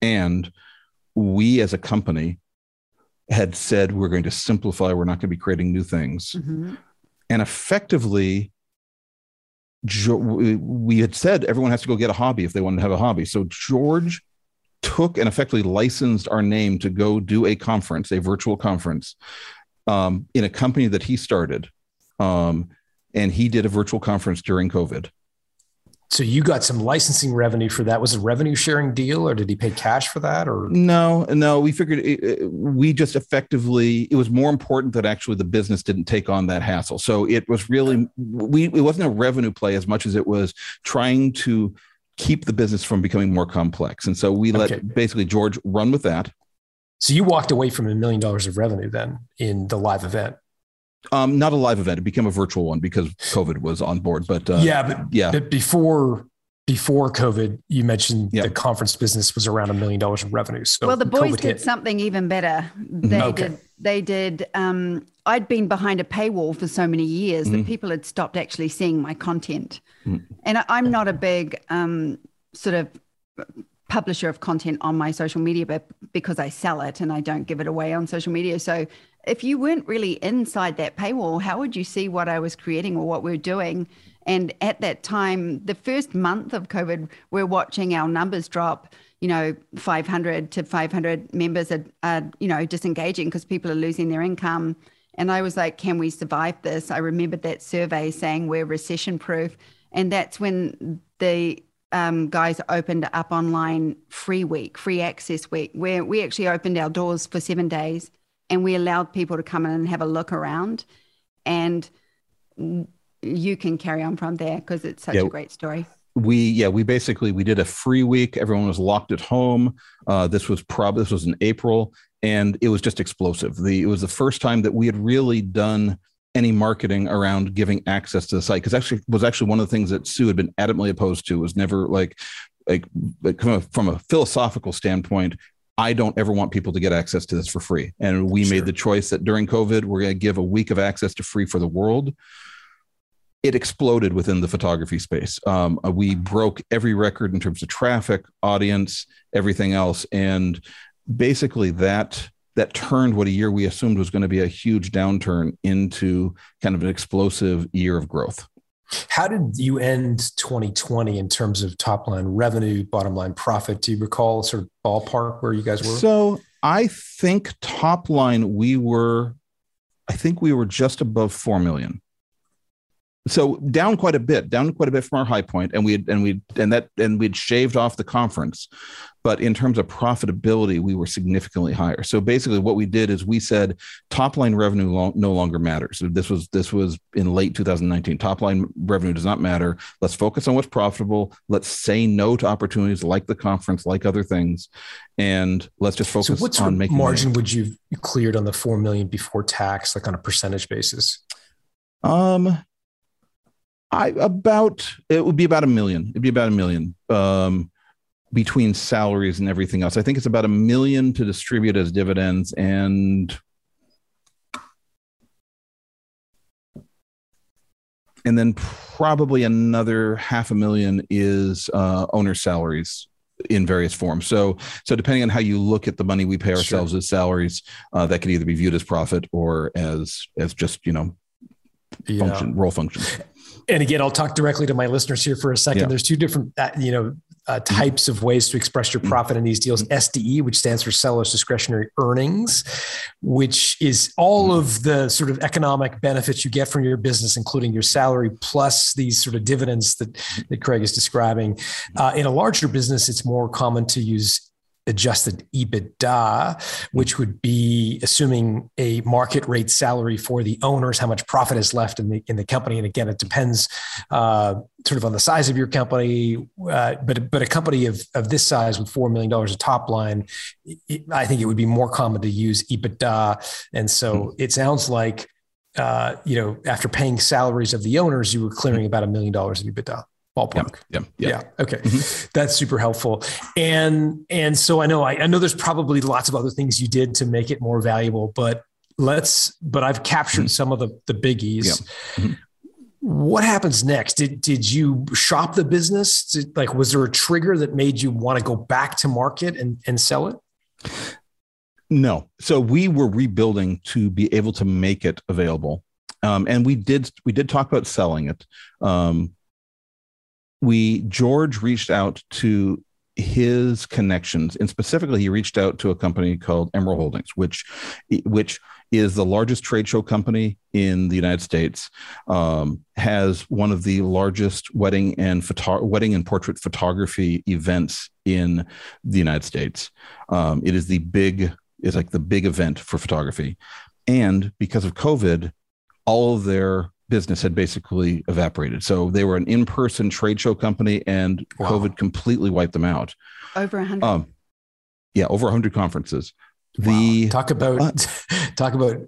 And we as a company had said we're going to simplify, we're not going to be creating new things. Mm-hmm. And effectively, we had said everyone has to go get a hobby if they wanted to have a hobby. So George took and effectively licensed our name to go do a conference, a virtual conference. um, in a company that he started, um, and he did a virtual conference during COVID. So you got some licensing revenue for that. Was it a revenue sharing deal, or did he pay cash for that? Or no, no. We figured it, it, we just effectively. It was more important that actually the business didn't take on that hassle. So it was really we. It wasn't a revenue play as much as it was trying to keep the business from becoming more complex. And so we let okay. basically George run with that. So you walked away from a million dollars of revenue then in the live event. Um, not a live event. It became a virtual one because COVID was on board. But uh, yeah, but yeah, but before before COVID, you mentioned the conference business was around a million dollars in revenue. So well, the boys COVID did hit. something even better. Mm-hmm. They okay. did. They did. Um, I'd been behind a paywall for so many years mm-hmm. that people had stopped actually seeing my content. Mm-hmm. And I'm not a big um, sort of publisher of content on my social media, but because I sell it and I don't give it away on social media. So if you weren't really inside that paywall, how would you see what I was creating or what we are doing? And at that time, the first month of COVID, we're watching our numbers drop. You know, 500 to 500 members are, are you know, disengaging because people are losing their income. And I was like, can we survive this? I remembered that survey saying we're recession proof. And that's when the um, guys opened up online free week, free access week, where we actually opened our doors for seven days and we allowed people to come in and have a look around. And you can carry on from there because it's such yeah, a great story. We yeah we basically we did a free week. Everyone was locked at home. Uh, this was probably this was in April, and it was just explosive. The it was the first time that we had really done any marketing around giving access to the site because actually was actually one of the things that Sue had been adamantly opposed to was never like like, like from, a, from a philosophical standpoint I don't ever want people to get access to this for free. And we sure. made the choice that during COVID, we're going to give a week of access to free for the world. It exploded within the photography space. Um, uh, we broke every record in terms of traffic, audience, everything else. And basically, that that turned what a year we assumed was going to be a huge downturn into kind of an explosive year of growth. How did you end 2020 in terms of top line revenue, bottom line profit? Do you recall sort of ballpark where you guys were? So I think top line, we were, I think we were just above 4 million so down quite a bit down quite a bit from our high point and we and we and that and we'd shaved off the conference but in terms of profitability we were significantly higher. So basically what we did is we said top line revenue lo- no longer matters. So this was this was in late 2019 top line revenue does not matter. Let's focus on what's profitable. Let's say no to opportunities like the conference like other things and let's just focus so what on making margin money. would you cleared on the 4 million before tax like on a percentage basis? Um I about it would be about a million. It'd be about a million. Um, between salaries and everything else. I think it's about a million to distribute as dividends and and then probably another half a million is uh, owner salaries in various forms. So, so depending on how you look at the money we pay ourselves sure. as salaries, uh, that could either be viewed as profit or as as just you know yeah. function role function and again, I'll talk directly to my listeners here for a second. Yeah. There's two different, uh, you know, uh, types of ways to express your profit in these deals. SDE, which stands for seller's discretionary earnings, which is all of the sort of economic benefits you get from your business, including your salary plus these sort of dividends that, that Craig is describing. Uh, in a larger business, it's more common to use adjusted EBITDA, which would be assuming a market rate salary for the owners, how much profit is left in the in the company. And again, it depends uh, sort of on the size of your company. Uh, but but a company of of this size with four million dollars of top line, it, I think it would be more common to use EBITDA. And so mm-hmm. it sounds like. Uh, you know, after paying salaries of the owners, you were clearing about a million dollars of EBITDA ballpark. Yeah. Yeah. yeah. Okay. Mm-hmm. That's super helpful. And and so I know I, I know there's probably lots of other things you did to make it more valuable, but let's but I've captured mm-hmm. some of the the biggies. Yeah. Mm-hmm. What happens next? Did did you shop the business? Did, like was there a trigger that made you want to go back to market and, and sell it? No. So we were rebuilding to be able to make it available. Um, and we did we did talk about selling it. Um, we George reached out to his connections, and specifically, he reached out to a company called Emerald Holdings, which which is the largest trade show company in the United States. Um, has one of the largest wedding and photo- wedding and portrait photography events in the United States. Um, it is the big is like the big event for photography, and because of COVID, all of their business had basically evaporated. So they were an in-person trade show company, and wow. COVID completely wiped them out. Over a hundred. Um, yeah, over a hundred conferences. The wow. talk about uh, talk about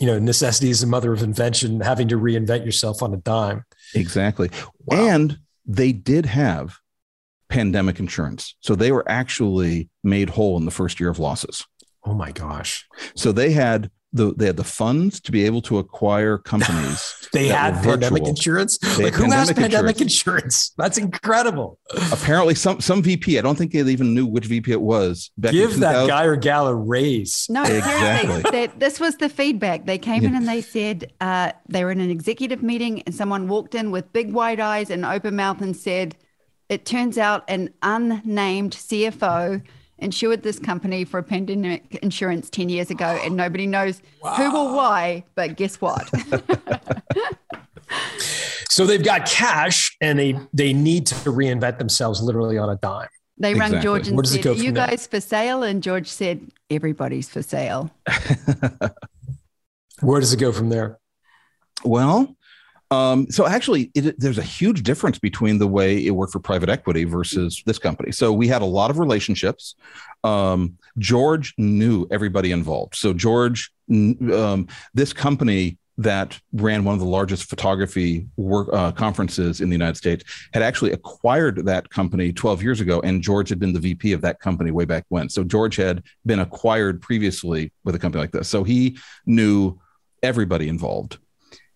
you know necessity is the mother of invention. Having to reinvent yourself on a dime. Exactly, wow. and they did have pandemic insurance, so they were actually made whole in the first year of losses. Oh my gosh! So they had the they had the funds to be able to acquire companies. they had pandemic insurance. They like who has pandemic insurance? insurance? That's incredible. Apparently, some some VP. I don't think they even knew which VP it was. Give that guy or gal a raise. No, exactly. They, this was the feedback. They came yeah. in and they said uh, they were in an executive meeting, and someone walked in with big wide eyes and open mouth and said, "It turns out an unnamed CFO." Insured this company for a pandemic insurance 10 years ago and nobody knows wow. who or why, but guess what? so they've got cash and they they need to reinvent themselves literally on a dime. They exactly. rang George and said, Are you guys for sale? And George said, Everybody's for sale. Where does it go from there? Well, um, so actually, it, there's a huge difference between the way it worked for private equity versus this company. So we had a lot of relationships. Um, George knew everybody involved. So George, um, this company that ran one of the largest photography work uh, conferences in the United States had actually acquired that company 12 years ago, and George had been the VP of that company way back when. So George had been acquired previously with a company like this. So he knew everybody involved.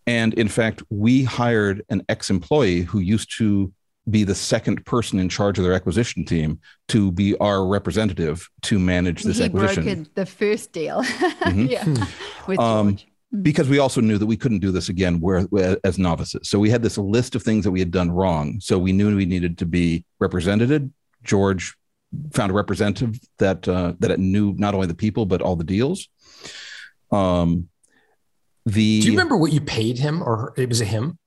And in fact, we hired an ex employee who used to be the second person in charge of their acquisition team to be our representative to manage this he acquisition. Brokered the first deal. mm-hmm. yeah. With um, because we also knew that we couldn't do this again where, as novices. So we had this list of things that we had done wrong. So we knew we needed to be represented. George found a representative that uh, that knew not only the people but all the deals. Um, the Do you remember what you paid him, or it was a him?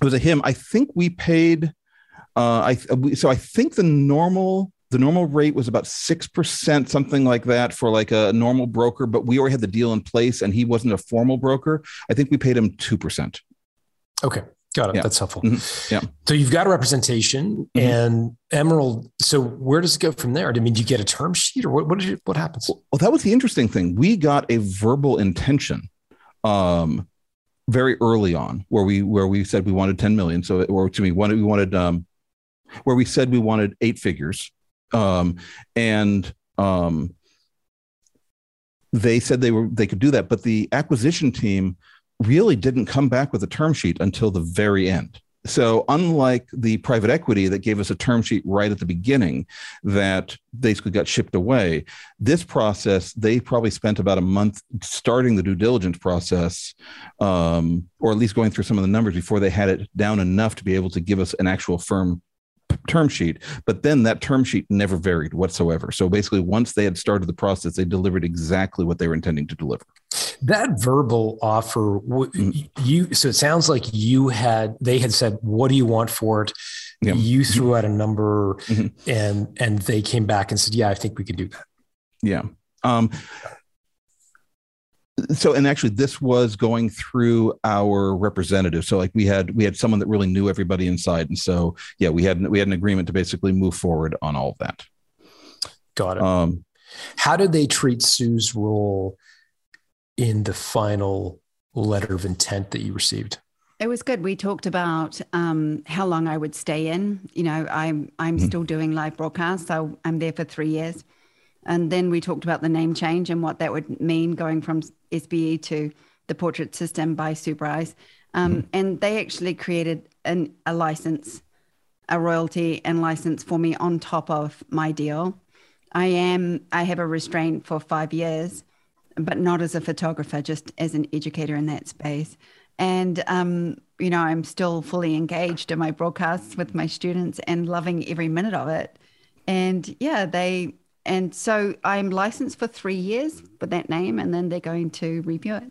It was a him. I think we paid. Uh, I so I think the normal the normal rate was about six percent, something like that, for like a normal broker. But we already had the deal in place, and he wasn't a formal broker. I think we paid him two percent. Okay, got it. Yeah. That's helpful. Mm-hmm. Yeah. So you've got a representation, mm-hmm. and Emerald. So where does it go from there? I mean, do you get a term sheet, or what? What, you, what happens? Well, that was the interesting thing. We got a verbal intention um, very early on where we where we said we wanted 10 million. So or to me, we wanted um, where we said we wanted eight figures. Um, and um, they said they were they could do that, but the acquisition team really didn't come back with a term sheet until the very end. So, unlike the private equity that gave us a term sheet right at the beginning that basically got shipped away, this process, they probably spent about a month starting the due diligence process, um, or at least going through some of the numbers before they had it down enough to be able to give us an actual firm term sheet. But then that term sheet never varied whatsoever. So, basically, once they had started the process, they delivered exactly what they were intending to deliver. That verbal offer, mm. you so it sounds like you had they had said, "What do you want for it?" Yeah. You threw out a number, mm-hmm. and and they came back and said, "Yeah, I think we could do that." Yeah. Um, so and actually this was going through our representative so like we had we had someone that really knew everybody inside and so yeah we had we had an agreement to basically move forward on all of that got it um, how did they treat sue's role in the final letter of intent that you received? It was good. We talked about um, how long I would stay in. You know, I'm I'm mm-hmm. still doing live broadcasts, so I'm there for three years. And then we talked about the name change and what that would mean going from SBE to the Portrait System by Sue Bryce. Um, mm-hmm. And they actually created an, a license, a royalty and license for me on top of my deal. I am I have a restraint for five years but not as a photographer, just as an educator in that space. And, um, you know, I'm still fully engaged in my broadcasts with my students and loving every minute of it. and yeah, they and so I'm licensed for three years for that name, and then they're going to review it.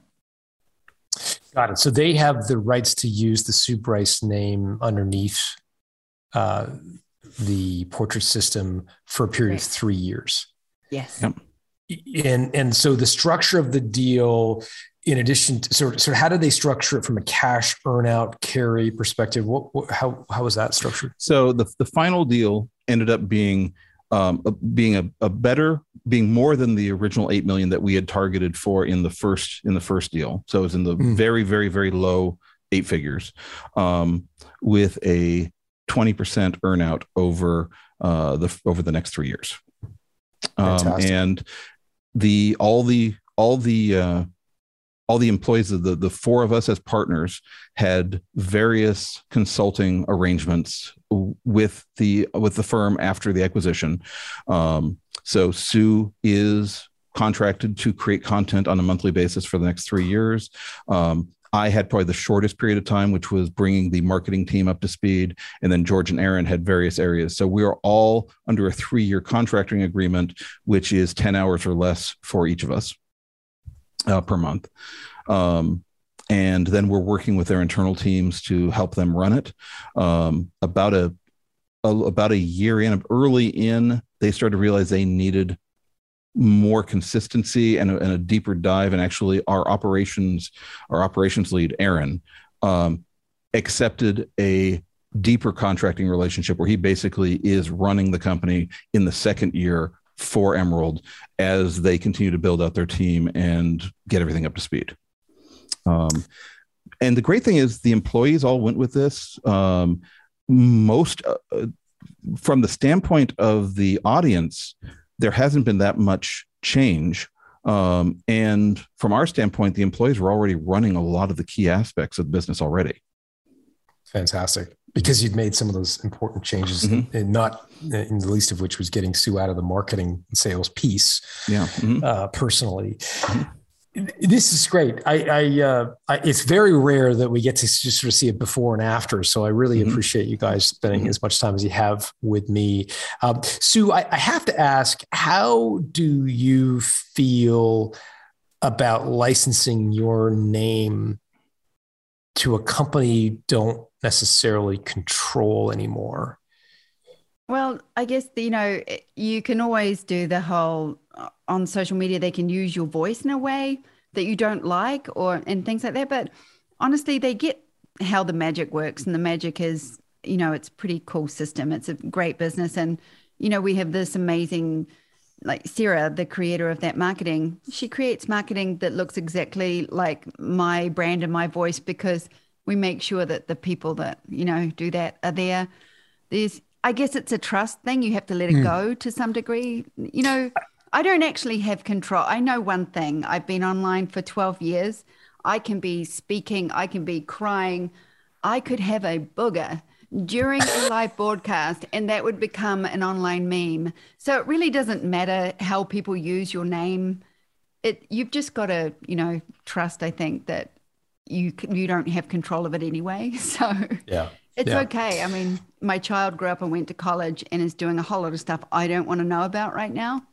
Got it. So they have the rights to use the Sue Bryce name underneath uh, the portrait system for a period right. of three years. Yes. Yep. And and so the structure of the deal, in addition to sort of, sort of how did they structure it from a cash earnout carry perspective? What, what how how was that structured? So the the final deal ended up being um, being a, a, better, being more than the original eight million that we had targeted for in the first in the first deal. So it was in the mm. very, very, very low eight figures, um, with a twenty percent earnout over uh, the over the next three years. Um, and the all the all the uh, all the employees of the the four of us as partners had various consulting arrangements with the with the firm after the acquisition. Um, so Sue is contracted to create content on a monthly basis for the next three years. Um, I had probably the shortest period of time, which was bringing the marketing team up to speed. And then George and Aaron had various areas. So we are all under a three year contracting agreement, which is 10 hours or less for each of us uh, per month. Um, and then we're working with their internal teams to help them run it. Um, about a, a, about a year in, early in, they started to realize they needed more consistency and a, and a deeper dive. And actually, our operations our operations lead, Aaron, um, accepted a deeper contracting relationship where he basically is running the company in the second year for Emerald as they continue to build out their team and get everything up to speed. Um, and the great thing is the employees all went with this. Um, most, uh, from the standpoint of the audience, there hasn't been that much change. Um, and from our standpoint, the employees were already running a lot of the key aspects of the business already. Fantastic because you'd made some of those important changes, mm-hmm. and not in the least of which was getting Sue out of the marketing sales piece. Yeah, mm-hmm. uh, personally. Mm-hmm. This is great. I, I, uh, I, it's very rare that we get to just sort of see it before and after. So I really mm-hmm. appreciate you guys spending mm-hmm. as much time as you have with me. Um, Sue, I, I have to ask, how do you feel about licensing your name to a company you don't necessarily control anymore? Well, I guess, you know, you can always do the whole on social media, they can use your voice in a way that you don't like or and things like that. But honestly, they get how the magic works. And the magic is, you know, it's pretty cool system. It's a great business. And, you know, we have this amazing like Sarah, the creator of that marketing, she creates marketing that looks exactly like my brand and my voice because we make sure that the people that, you know, do that are there. There's, I guess it's a trust thing. You have to let it mm. go to some degree. You know, I don't actually have control. I know one thing. I've been online for 12 years. I can be speaking, I can be crying. I could have a booger during a live broadcast and that would become an online meme. So it really doesn't matter how people use your name. It you've just got to, you know, trust I think that you you don't have control of it anyway. So Yeah. It's yeah. okay. I mean, my child grew up and went to college and is doing a whole lot of stuff I don't want to know about right now.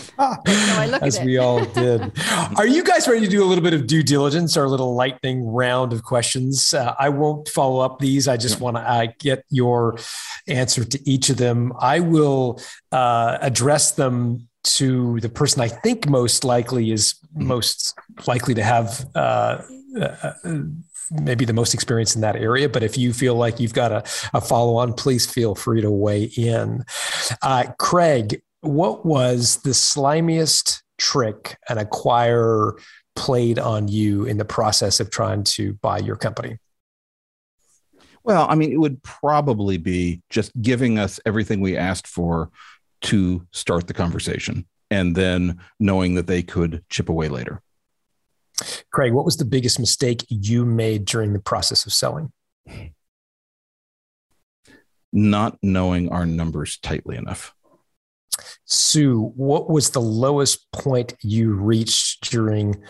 As we all did. Are you guys ready to do a little bit of due diligence or a little lightning round of questions? Uh, I won't follow up these. I just want to uh, get your answer to each of them. I will uh, address them to the person I think most likely is mm-hmm. most likely to have uh, uh, maybe the most experience in that area. But if you feel like you've got a, a follow on, please feel free to weigh in. Uh, Craig, what was the slimiest trick an acquirer played on you in the process of trying to buy your company? Well, I mean, it would probably be just giving us everything we asked for to start the conversation and then knowing that they could chip away later. Craig, what was the biggest mistake you made during the process of selling? Not knowing our numbers tightly enough. Sue, what was the lowest point you reached during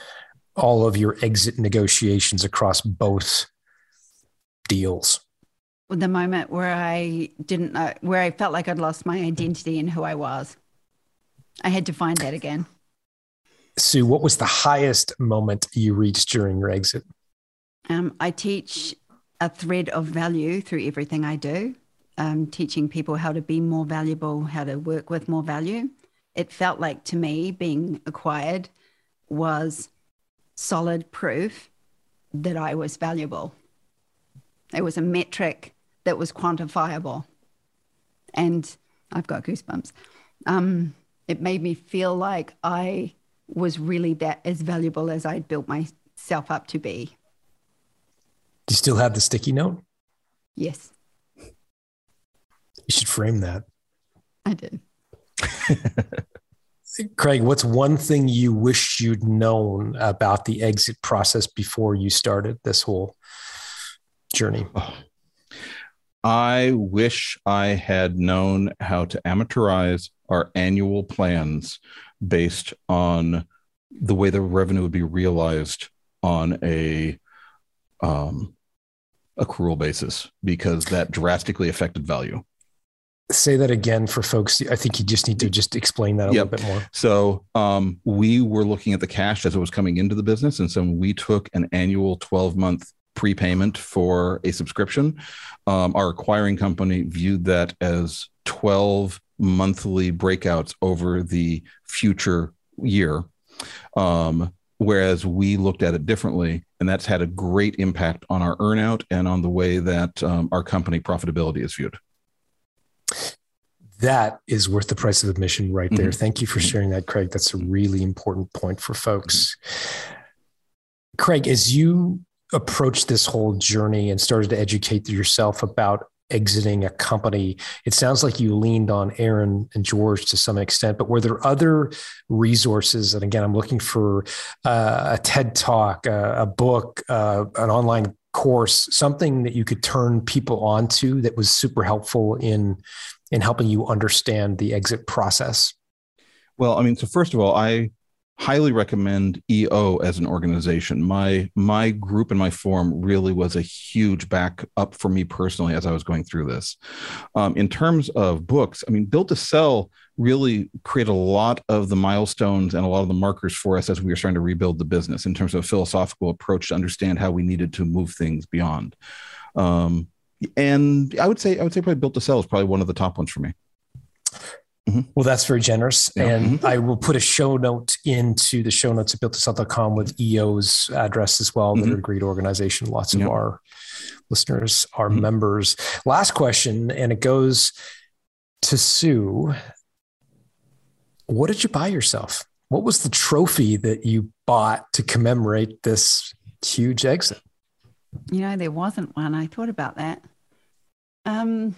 all of your exit negotiations across both deals? the moment where I didn't know, where I felt like I'd lost my identity and who I was. I had to find that again. Sue, what was the highest moment you reached during your exit? Um, I teach a thread of value through everything I do, um, teaching people how to be more valuable, how to work with more value. It felt like to me being acquired was solid proof that I was valuable. It was a metric that was quantifiable. And I've got goosebumps. Um, it made me feel like I was really that as valuable as I'd built myself up to be. Do you still have the sticky note? Yes. You should frame that. I did. Craig, what's one thing you wish you'd known about the exit process before you started this whole journey? I wish I had known how to amortize our annual plans based on the way the revenue would be realized on a um, accrual basis because that drastically affected value. Say that again for folks. I think you just need to just explain that a yep. little bit more. So um, we were looking at the cash as it was coming into the business, and so we took an annual twelve month prepayment for a subscription. Um, our acquiring company viewed that as twelve monthly breakouts over the future year. Um, whereas we looked at it differently, and that's had a great impact on our earnout and on the way that um, our company profitability is viewed. That is worth the price of admission right there. Mm-hmm. Thank you for sharing that, Craig. That's a really important point for folks. Mm-hmm. Craig, as you approached this whole journey and started to educate yourself about exiting a company. It sounds like you leaned on Aaron and George to some extent, but were there other resources? And again, I'm looking for uh, a TED talk, uh, a book, uh, an online course, something that you could turn people onto that was super helpful in in helping you understand the exit process. Well, I mean, so first of all, I highly recommend EO as an organization. My my group and my forum really was a huge backup for me personally as I was going through this. Um, in terms of books, I mean, Built to Sell really created a lot of the milestones and a lot of the markers for us as we were starting to rebuild the business in terms of a philosophical approach to understand how we needed to move things beyond. Um, and I would say I would say probably Built to Sell is probably one of the top ones for me. Mm-hmm. Well, that's very generous. Yeah. And mm-hmm. I will put a show note into the show notes at builttosell.com with EO's address as well. Mm-hmm. They're a great organization. Lots of our listeners are mm-hmm. members. Last question, and it goes to Sue. What did you buy yourself? What was the trophy that you bought to commemorate this huge exit? You know, there wasn't one. I thought about that. Um,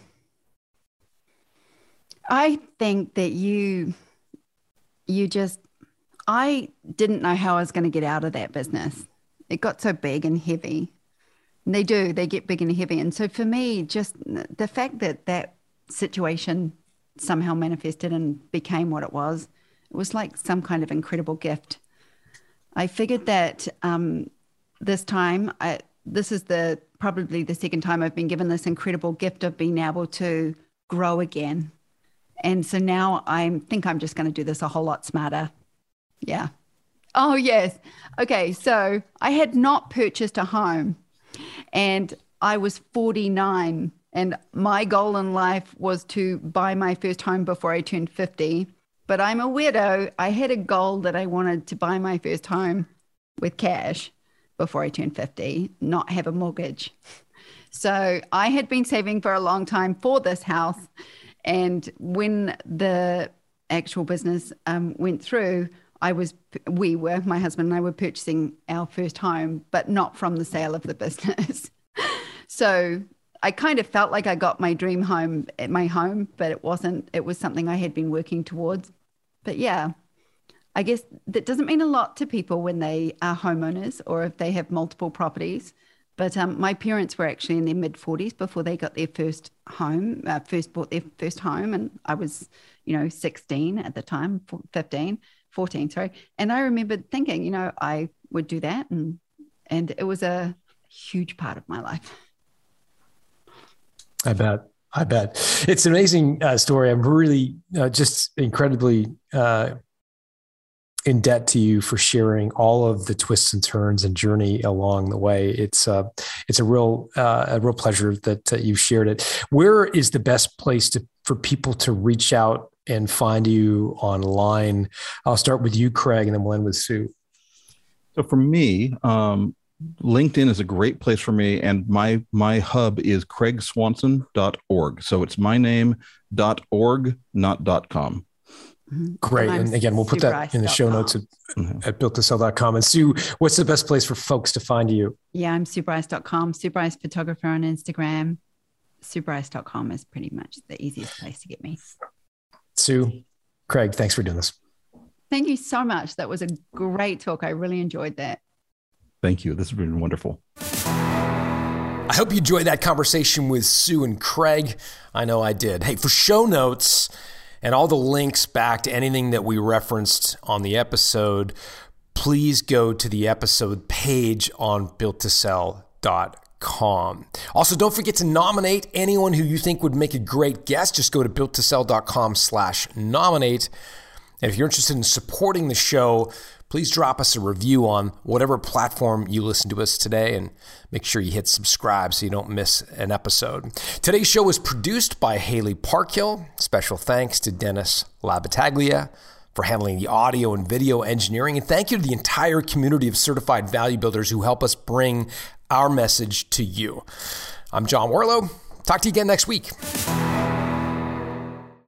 I think that you you just I didn't know how I was going to get out of that business. It got so big and heavy. And they do, they get big and heavy. And so for me, just the fact that that situation somehow manifested and became what it was, it was like some kind of incredible gift. I figured that um, this time, I, this is the probably the second time I've been given this incredible gift of being able to grow again and so now I think I'm just going to do this a whole lot smarter. Yeah. Oh, yes. Okay. So I had not purchased a home and I was 49. And my goal in life was to buy my first home before I turned 50. But I'm a widow. I had a goal that I wanted to buy my first home with cash before I turned 50, not have a mortgage. So I had been saving for a long time for this house. And when the actual business um, went through, I was, we were, my husband and I were purchasing our first home, but not from the sale of the business. so I kind of felt like I got my dream home at my home, but it wasn't, it was something I had been working towards. But yeah, I guess that doesn't mean a lot to people when they are homeowners or if they have multiple properties. But um, my parents were actually in their mid 40s before they got their first home, uh, first bought their first home. And I was, you know, 16 at the time, 15, 14, sorry. And I remember thinking, you know, I would do that. And, and it was a huge part of my life. I bet. I bet it's an amazing uh, story. I'm really uh, just incredibly uh, in debt to you for sharing all of the twists and turns and journey along the way. It's uh, it's a real uh, a real pleasure that uh, you shared it. Where is the best place to for people to reach out and find you online? I'll start with you, Craig, and then we'll end with Sue. So for me, um, LinkedIn is a great place for me, and my my hub is craigswanson.org. So it's my name.org, not dot .com. Mm-hmm. Great. And, and again, we'll put that in the show notes at, mm-hmm. at builttosell.com. And Sue, what's the best place for folks to find you? Yeah, I'm SueBryce.com, SueBryce Photographer on Instagram. SueBryce.com is pretty much the easiest place to get me. Sue, Craig, thanks for doing this. Thank you so much. That was a great talk. I really enjoyed that. Thank you. This has been wonderful. I hope you enjoyed that conversation with Sue and Craig. I know I did. Hey, for show notes, and all the links back to anything that we referenced on the episode, please go to the episode page on builttosell.com. Also, don't forget to nominate anyone who you think would make a great guest. Just go to builttosell.com slash nominate. And if you're interested in supporting the show, please drop us a review on whatever platform you listen to us today and make sure you hit subscribe so you don't miss an episode. Today's show was produced by Haley Parkhill. Special thanks to Dennis Labataglia for handling the audio and video engineering. And thank you to the entire community of certified value builders who help us bring our message to you. I'm John Warrillow. Talk to you again next week.